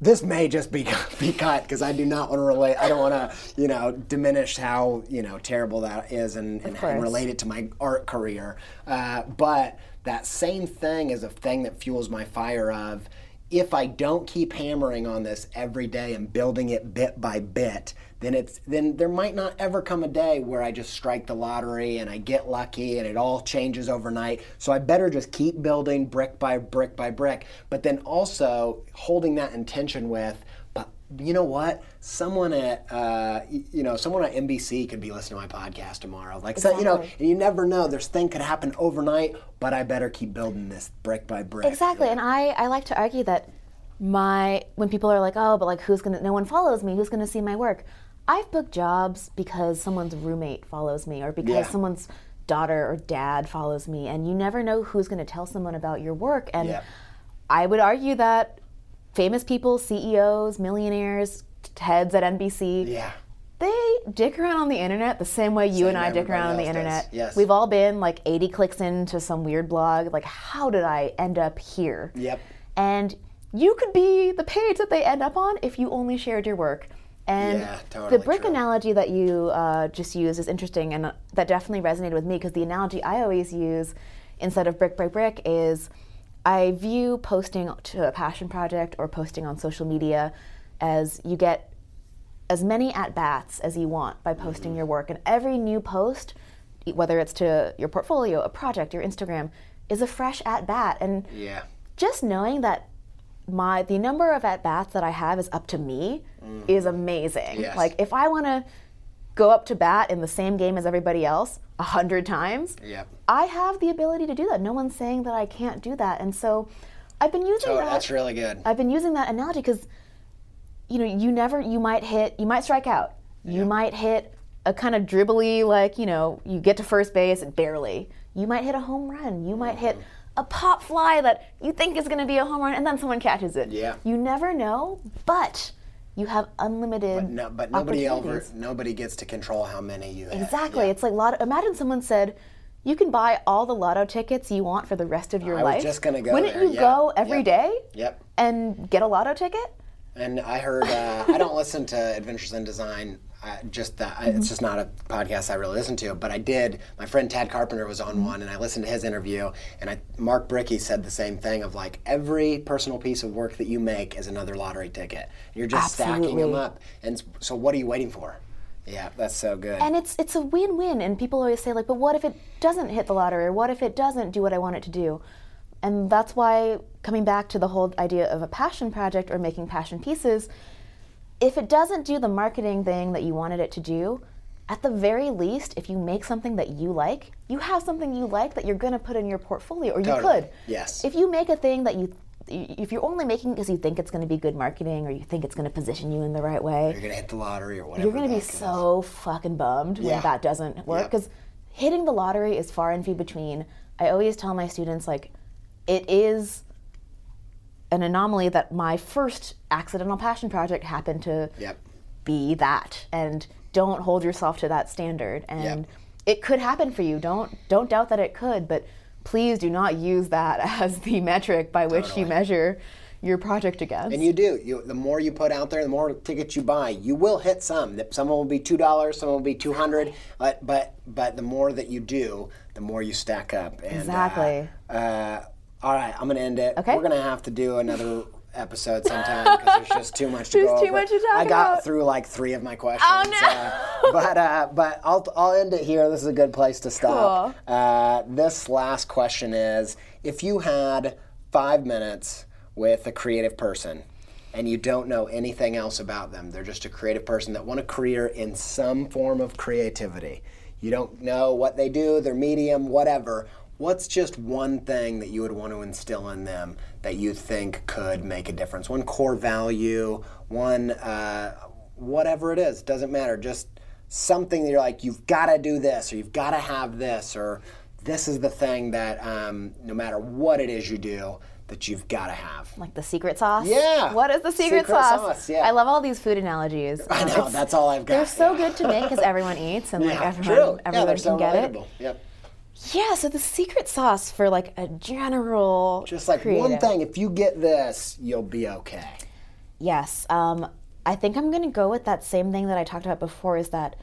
this may just be, be cut because I do not want to relate, I don't want to, you know, diminish how, you know, terrible that is and, and, and relate it to my art career. Uh, but that same thing is a thing that fuels my fire of, if I don't keep hammering on this every day and building it bit by bit, then it's then there might not ever come a day where I just strike the lottery and I get lucky and it all changes overnight. So I better just keep building brick by brick by brick, but then also holding that intention with but you know what? Someone at uh, you know someone at NBC could be listening to my podcast tomorrow. Like so, you know, and you never know. This thing could happen overnight, but I better keep building this brick by brick. Exactly, and I, I like to argue that my when people are like, oh, but like who's gonna? No one follows me. Who's gonna see my work? I've booked jobs because someone's roommate follows me, or because Yeah. someone's daughter or dad follows me, and you never know who's gonna tell someone about your work. And Yeah. I would argue that famous people, CEOs, millionaires, heads at NBC, Yeah. they dick around on the internet the same way you Same and I dick around on the internet. does, yes. We've all been like 80 clicks into some weird blog. Like, how did I end up here? Yep. And you could be the page that they end up on if you only shared your work. And Yeah, totally the brick true. analogy that you uh, just used is interesting, and uh, that definitely resonated with me because the analogy I always use instead of brick by brick is I view posting to a passion project or posting on social media as you get as many at bats as you want by posting your work. And every new post, whether it's to your portfolio, a project, your Instagram, is a fresh at bat. And Yeah. just knowing that my the number of at bats that I have is up to me mm. is amazing. Yes. Like if I want to go up to bat in the same game as everybody else a hundred times, Yep. I have the ability to do that. No one's saying that I can't do that. And so I've been using So that. that's really good. I've been using that analogy because, you know, you never, you might hit, you might strike out. You might hit a kind of dribbly, like, you know, you get to first base and barely. You might hit a home run. You might mm. hit a pop fly that you think is going to be a home run and then someone catches it. Yeah. You never know, but you have unlimited. No, but nobody ever, nobody gets to control how many you have. Exactly. It's like lot. Imagine someone said, "You can buy all the lotto tickets you want for the rest of your I was life." just gonna go Wouldn't there, you yeah. go every Yep. day Yep. and get a lotto ticket? And I heard, uh, I don't listen to Adventures in Design. I, just that Mm-hmm. it's just not a podcast I really listen to. But I did. My friend Tad Carpenter was Mm-hmm. on one, and I listened to his interview. And I, Mark Brickey said the same thing of like every personal piece of work that you make is another lottery ticket. You're just stacking them up. And so, what are you waiting for? Yeah, that's so good. And it's it's a win-win. And people always say like, but what if it doesn't hit the lottery, or what if it doesn't do what I want it to do? And that's why coming back to the whole idea of a passion project or making passion pieces, if it doesn't do the marketing thing that you wanted it to do, at the very least, if you make something that you like, you have something you like that you're going to put in your portfolio, or you Totally. could. Yes. If you make a thing that you, if you're only making because you think it's going to be good marketing, or you think it's going to position you in the right way, you're gonna hit the lottery or whatever. you're going to be the heck it is. so fucking bummed Yeah. when that doesn't work because hitting the lottery is far and few between. I always tell my students like it is an anomaly that my first accidental passion project happened to Yep. be that and don't hold yourself to that standard and Yep. it could happen for you don't don't doubt that it could but please do not use that as the metric by which you measure your project against And you do. You the more you put out there, the more tickets you buy. You will hit some. Some will be two dollars, some will be two hundred. But but but the more that you do, the more you stack up. And, uh, Exactly. Uh, all right, I'm gonna end it. Okay. We're gonna have to do another episode sometime because there's just too much to There's go too over. much to talk about. I got about. through like three of my questions. Oh, no. uh, but uh, but I'll I'll end it here. This is a good place to stop. Uh, this last question is: If you had five minutes with a creative person and you don't know anything else about them, they're just a creative person that want a career in some form of creativity. You don't know what they do, their medium, whatever. What's just one thing that you would want to instill in them that you think could make a difference? One core value, one uh, whatever it is, doesn't matter. Just something that you're like, you've got to do this, or you've got to have this, or this is the thing that um, no matter what it is you do, that you've got to have. like the secret sauce Yeah. what is the secret, Secret sauce, sauce, yeah. i love all these food analogies I know, it's- that's all I've got. they're so yeah. good to make because everyone eats and like Yeah, everyone, true. yeah, everyone they're can so get it relatable. Yep. Yeah so the secret sauce for like a general Just like one thing, if you get this, you'll be okay. Yes. Um, I think I'm going to go with that same thing that I talked about before is that,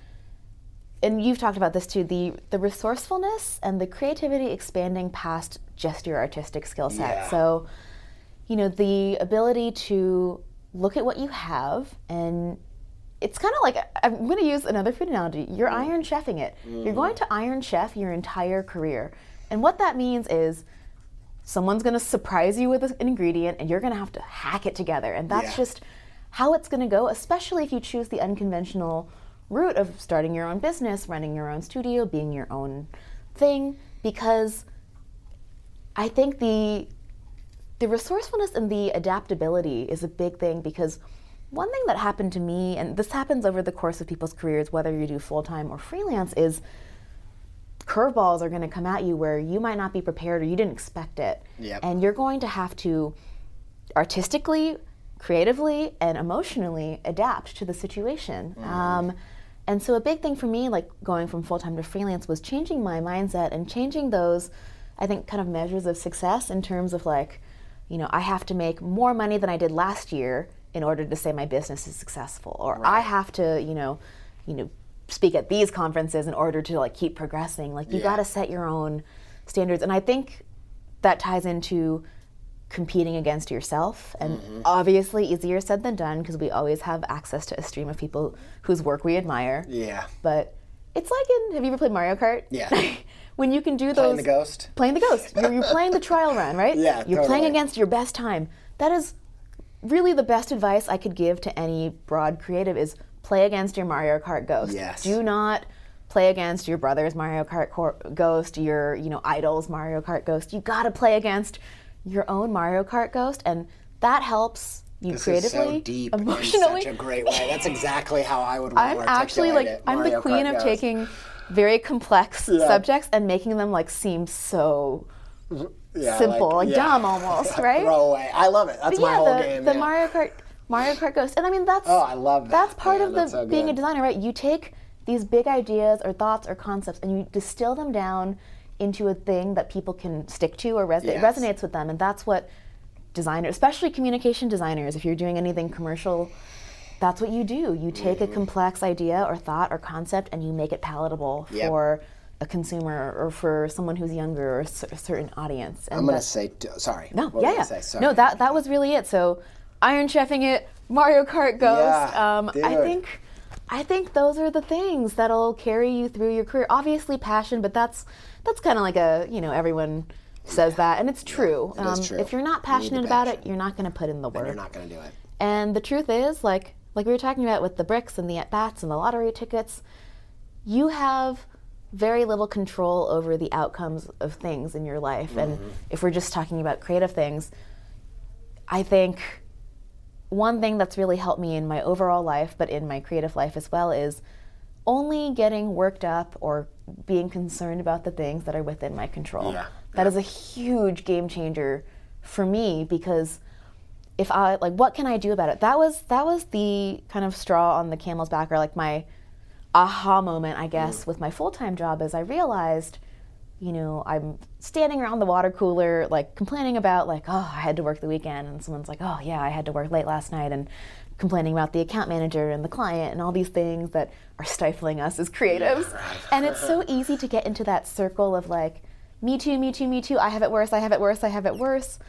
and you've talked about this too, the, the resourcefulness and the creativity expanding past just your artistic skill set. Yeah. So, you know, the ability to look at what you have and it's kind of like I'm going to use another food analogy. You're mm. iron chefing it. You're mm. going to iron chef your entire career. And what that means is someone's going to surprise you with an ingredient and you're going to have to hack it together and that's Yeah. just how it's going to go especially if you choose the unconventional route of starting your own business running your own studio being your own thing because i think the the resourcefulness and the adaptability is a big thing because one thing that happened to me and this happens over the course of people's careers whether you do full-time or freelance is curveballs are going to come at you where you might not be prepared or you didn't expect it. Yep. And you're going to have to artistically, creatively, and emotionally adapt to the situation. Um, and so, a big thing for me, like going from full time to freelance, was changing my mindset and changing those, I think, kind of measures of success in terms of like, you know, I have to make more money than I did last year in order to say my business is successful, or I have to, you know, you know, speak at these conferences in order to like keep progressing. Like you Yeah. got to set your own standards, and I think that ties into competing against yourself and Mm-hmm. obviously easier said than done because we always have access to a stream of people whose work we admire Yeah. but it's like in have you ever played mario kart Yeah. when you can do those Playing the ghost. playing the ghost you're, you're playing the trial run right Yeah, you're playing against your best time that is really the best advice i could give to any broad creative is play against your mario kart ghost Yes. do not play against your brother's mario kart cor- ghost your you know idol's mario kart ghost you got to play against your own mario kart ghost and that helps you This creatively is so deep emotionally in such a great way. That's exactly how I would. I'm actually like it. I'm the queen Kart of Ghost. taking very complex Yeah. subjects and making them like seem so Yeah, simple, like, yeah. dumb almost, right? Throwaway. I love it. That's But my yeah, whole the, game. the yeah. Mario Kart Mario Kart Ghost. And I mean that's Oh, I love that. That's part Yeah, of the so being a designer, right? You take these big ideas or thoughts or concepts and you distill them down into a thing that people can stick to or res- it Yes. resonates with them and that's what designers, especially communication designers, if you're doing anything commercial, that's what you do. You take Mm-hmm. a complex idea or thought or concept and you make it palatable Yep. for a consumer or for someone who's younger or a certain audience. And I'm gonna say. Sorry. no, What yeah, yeah. Say? Sorry. No, that that was really it. So, Iron Chefing it, Mario Kart Ghost. Yeah, um, I think, I think those are the things that'll carry you through your career. Obviously, passion, but that's that's kind of like a you know everyone says that, and it's true. is um, true. If you're not You passionate about it, you're not going to put in the work. You're not gonna do it. And the truth is, like like we were talking about with the bricks and the at bats and the lottery tickets, you have very little control over the outcomes of things in your life. And mm-hmm. if we're just talking about creative things, I think one thing that's really helped me in my overall life, but in my creative life as well, is only getting worked up or being concerned about the things that are within my control. Yeah, That is a huge game changer for me because if I like, what can I do about it? That was that was the kind of straw on the camel's back, or like my aha moment, I guess, mm. with my full time job. Is I realized, you know, I'm standing around the water cooler, like complaining about like, oh, I had to work the weekend, and someone's like, oh yeah, I had to work late last night, and complaining about the account manager and the client and all these things that are stifling us as creatives. and it's so easy to get into that circle of like, me too, me too, me too. I have it worse. I have it worse. I have it worse.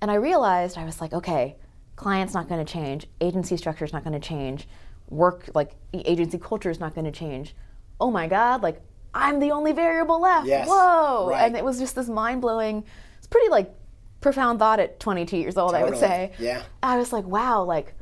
And I realized I was like, okay, client's not going to change, agency structure is not going to change, work like agency culture is not going to change. Oh my God, like I'm the only variable left. Yes, Whoa! right. And it was just this mind blowing. It's pretty like profound thought at 22 years old. I would say. Yeah. I was like, wow, like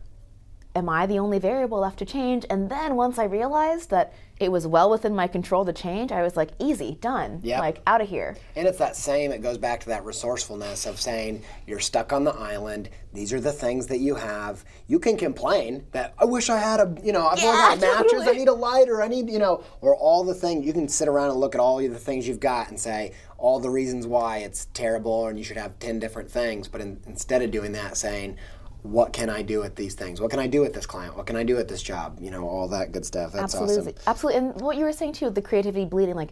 am I the only variable left to change? And then once I realized that it was well within my control to change, I was like, easy, done. Yep. Like out of here. And it's that same, it goes back to that resourcefulness of saying you're stuck on the island. These are the things that you have. You can complain that I wish I had a, you know, I've Yeah, out of matches. I need a lighter. I need, you know, or all the things. You can sit around and look at all the things you've got and say all the reasons why it's terrible and you should have 10 different things. But in, instead of doing that, saying, what can I do with these things? What can I do with this client? What can I do with this job? You know, all that good stuff. That's Absolutely. awesome. Absolutely. And what you were saying too, the creativity bleeding, like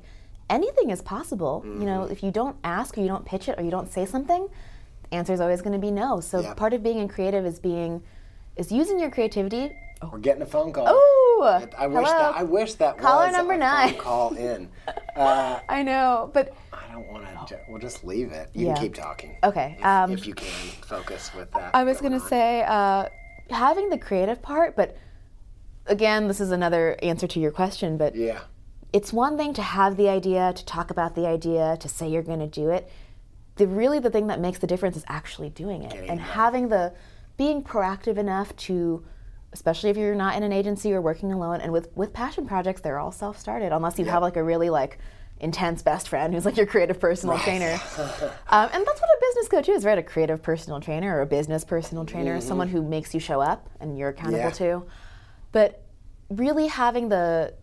anything is possible. You know, Mm-hmm. if you don't ask or you don't pitch it or you don't say something, the answer is always going to be no. So Yep. part of being in creative is being, is using your creativity. We're getting a phone call. Oh, I wish hello. that I wish that Caller was number a nine. phone call in. Uh, I know, but I don't want to. We'll just leave it. You Yeah. can keep talking. Okay, If, um, if you can focus with that. I was going to say uh, having the creative part, but again, this is another answer to your question, but Yeah. it's one thing to have the idea, to talk about the idea, to say you're going to do it. The really the thing that makes the difference is actually doing it Getting and done. having the being proactive enough to especially if you're not in an agency or working alone and with with passion projects they're all self-started unless you have like a really like intense best friend who's like your creative personal trainer um, and that's what a business coach is right a creative personal trainer or a business personal trainer someone who makes you show up and you're accountable Yeah. to but really having the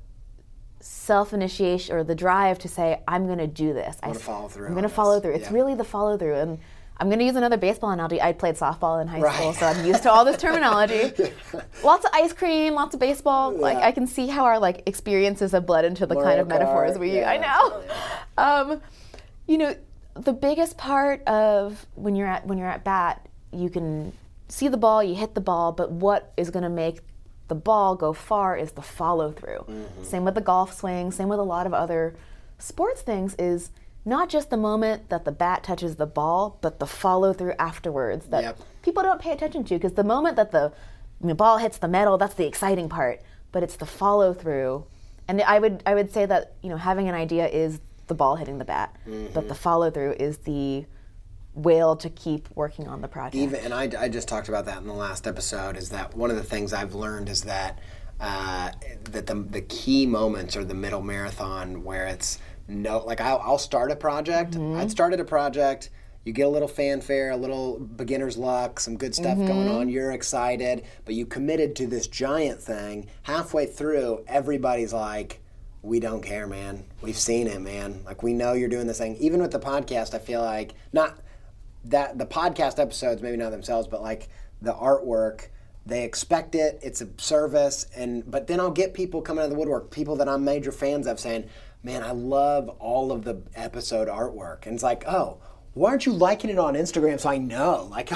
self initiation or the drive to say, I'm going to do this. I gonna follow through I'm going to follow through. It's Yeah. really the follow through. And I'm going to use another baseball analogy. I played softball in high Right. school, so I'm used to all this terminology. lots of ice cream, lots of baseball. Like I can see how our like experiences have bled into the kind of metaphors we yeah, I know. Um, you know, the biggest part of when you're at when you're at bat, you can see the ball, you hit the ball, but what is going to make the ball go far is the follow through. Mm-hmm. Same with the golf swing, same with a lot of other sports things is not just the moment that the bat touches the ball, but the follow through afterwards that Yep. people don't pay attention to because the moment that the, the ball hits the metal, that's the exciting part, but it's the follow through. And I would I would say that, you know, having an idea is the ball hitting the bat, but the follow through is the will to keep working on the project. even and I, I just talked about that in the last episode is that one of the things I've learned is that uh, that the, the key moments are the middle marathon where it's no like I'll, I'll start a project mm-hmm. I'd started a project you get a little fanfare a little beginner's luck some good stuff going mm-hmm. on you're excited but you committed to this giant thing halfway through everybody's like we don't care, man. We've seen it, man. Like we know you're doing this thing. Even with the podcast, I feel like not that the podcast episodes, maybe not themselves, but like the artwork, they expect it. It's a service, and but then I'll get people coming out of the woodwork, people that I'm major fans of, saying, "Man, I love all of the episode artwork," and it's like, oh. Why aren't you liking it on Instagram so I know? Like,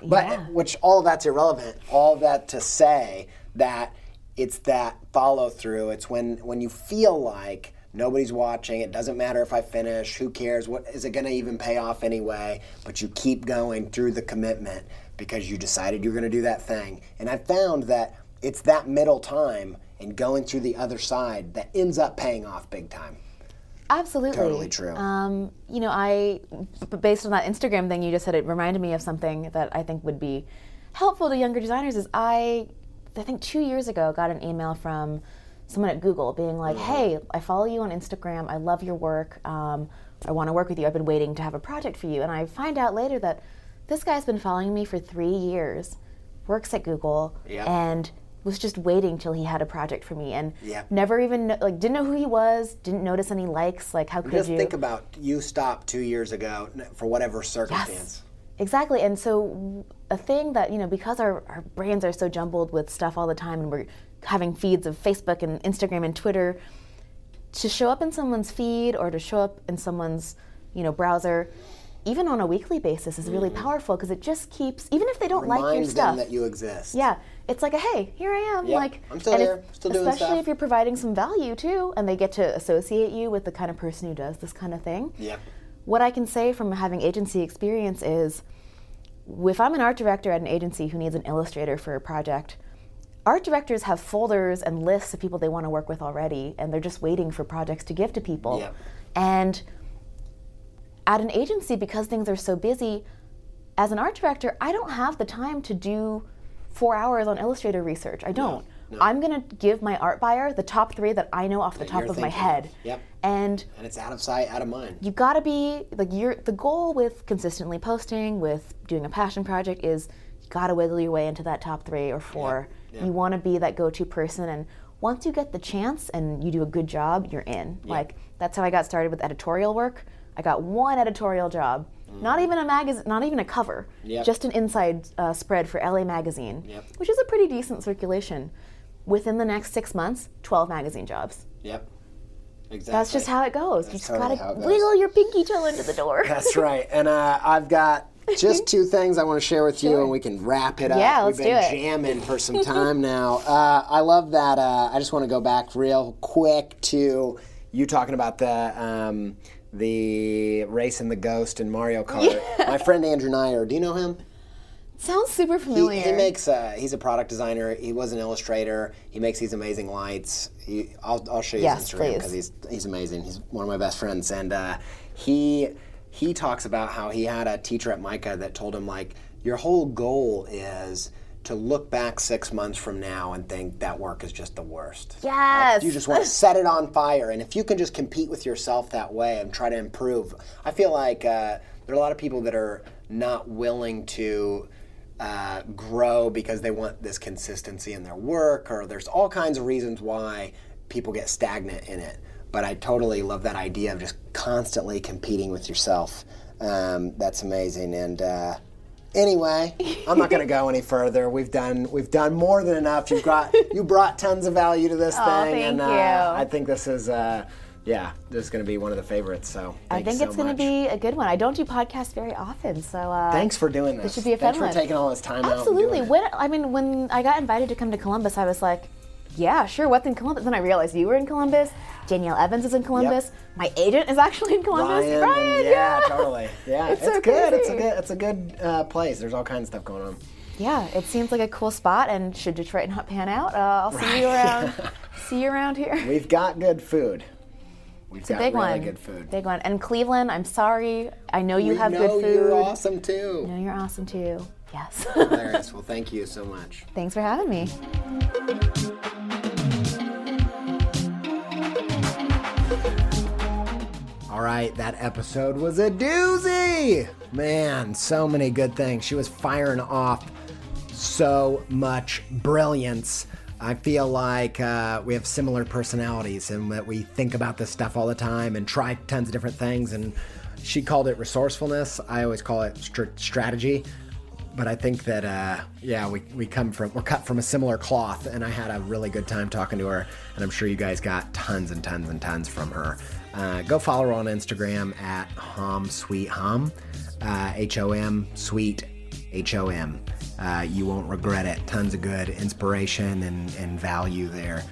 but Yeah. which all of that's irrelevant. All of that to say that it's that follow through. It's when when you feel like nobody's watching. It doesn't matter if I finish. Who cares? What is it going to even pay off anyway? But you keep going through the commitment because you decided you're going to do that thing. And I found that it's that middle time and going through the other side that ends up paying off big time. Absolutely. Totally true. Um, you know, I, based on that Instagram thing you just said, it reminded me of something that I think would be helpful to younger designers. Is I, I think two years ago, got an email from someone at Google being like, Mm-hmm. "Hey, I follow you on Instagram. I love your work. Um, I want to work with you. I've been waiting to have a project for you." And I find out later that this guy's been following me for three years, works at Google, Yeah. and was just waiting till he had a project for me and Yeah. never even like didn't know who he was didn't notice any likes like how could Just you think about you stopped two years ago for whatever circumstance. yes, Exactly. And so, a thing that, you know, because our, our brains are so jumbled with stuff all the time and we're having feeds of Facebook and Instagram and Twitter, to show up in someone's feed or to show up in someone's, you know, browser, even on a weekly basis, is really mm-hmm. powerful because it just keeps, even if they don't like your Reminds stuff. them that you exist. Yeah, it's like a hey, here I am. Yep, Like I'm still and if- still doing especially stuff. if you're providing some value too, and they get to associate you with the kind of person who does this kind of thing. Yeah. What I can say from having agency experience is, if I'm an art director at an agency who needs an illustrator for a project, art directors have folders and lists of people they want to work with already, and they're just waiting for projects to give to people. Yep. And at an agency, because things are so busy, as an art director, I don't have the time to do four hours on Illustrator research. I don't. no. I'm going to give my art buyer the top three that I know off the top you're of my head. of. Yep. And And it's out of sight, out of mind. you got to be like you're the goal with consistently posting with doing a passion project is you got to wiggle your way into that top 3 or 4. yeah. You want to be that go-to person and once you get the chance and you do a good job, you're in. Like that's how I got started with editorial work. I got one editorial job. Not even a magazine, not even a cover. Yep. Just an inside uh, spread for LA Magazine, Yep. which is a pretty decent circulation. Within the next six months, 12 magazine jobs. Yep. Exactly. That's just how it goes. you That's just totally gotta how it goes. wiggle your pinky toe into the door. That's right. And uh, I've got just two things I want to share with you, and we can wrap it up. Yeah, let's We've been do it. jamming for some time now. Uh, I love that. Uh, I just want to go back real quick to you talking about the um, the race and the ghost in Mario Kart. My friend Andrew Neyer. Do you know him? Sounds super familiar. he makes. Uh, he's a product designer. He was an illustrator. He makes these amazing lights. He, I'll, I'll show you Yes, his Instagram because he's he's amazing. He's one of my best friends, and uh, he he talks about how he had a teacher at MICA that told him like your whole goal is to look back six months from now and think that work is just the worst. yes. You just want to set it on fire, and if you can just compete with yourself that way and try to improve, I feel like uh, there are a lot of people that are not willing to uh, grow because they want this consistency in their work, or there's all kinds of reasons why people get stagnant in it. But I totally love that idea of just constantly competing with yourself. Um, that's amazing, and. Uh, Anyway, I'm not going to go any further. We've done we've done more than enough. You've got you brought tons of value to this Aw, thing, and uh, you. I think this is uh, yeah, this is going to be one of the favorites. So I you think so it's going to be a good one. I don't do podcasts very often, so uh, Thanks for doing this. It should be a fun Thanks for one. taking all this time Absolutely. doing it. When I mean, when I got invited to come to Columbus, I was like, "Yeah, sure. What's in Columbus?" Then I realized you were in Columbus. Danielle Evans is in Columbus. My agent is actually in Columbus. Ryan, Ryan, and- yeah, totally. Yeah, It's it's, so good. It's a good. It's a good uh, place. There's all kinds of stuff going on. Yeah, it seems like a cool spot. And should Detroit not pan out, uh, I'll see you around. see you around here. We've got good food. We've It's a got big really one. good food. Big one. And Cleveland, I'm sorry. I know you we have know good food. you're awesome too. I know you're awesome too. Yes. Hilarious. Well, thank you so much. Thanks for having me. All right, that episode was a doozy. Man, so many good things. She was firing off so much brilliance. I feel like uh, we have similar personalities and that we think about this stuff all the time and try tons of different things. And she called it resourcefulness. I always call it str- strategy. But I think that, uh, yeah, we, we come from, we're cut from a similar cloth. And I had a really good time talking to her. And I'm sure you guys got tons and tons and tons from her. Uh, go follow her on Instagram at Hom Sweet Hom, uh, H O M Sweet H O M. Uh, you won't regret it. Tons of good inspiration and, and value there.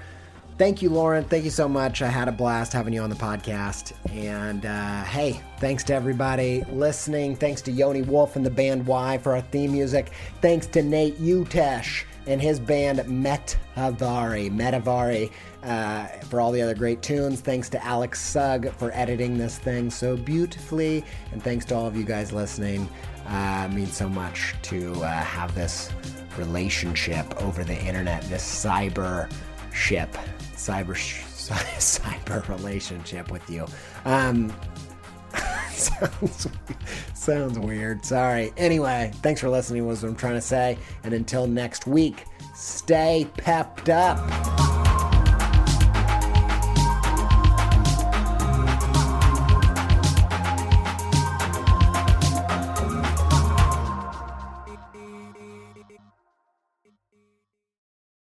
Thank you, Lauren. Thank you so much. I had a blast having you on the podcast. And uh, hey, thanks to everybody listening. Thanks to Yoni Wolf and the band WHY? for our theme music. Thanks to Nate Utesch and his band Metavari, Metavari, uh, for all the other great tunes. Thanks to Alex Sugg for editing this thing so beautifully. And thanks to all of you guys listening. Uh, means so much to uh, have this relationship over the internet, this cyber ship, cyber sh- cyber relationship with you. Um, sounds sounds weird. Sorry. Anyway, thanks for listening. Was what I'm trying to say. And until next week, stay pepped up.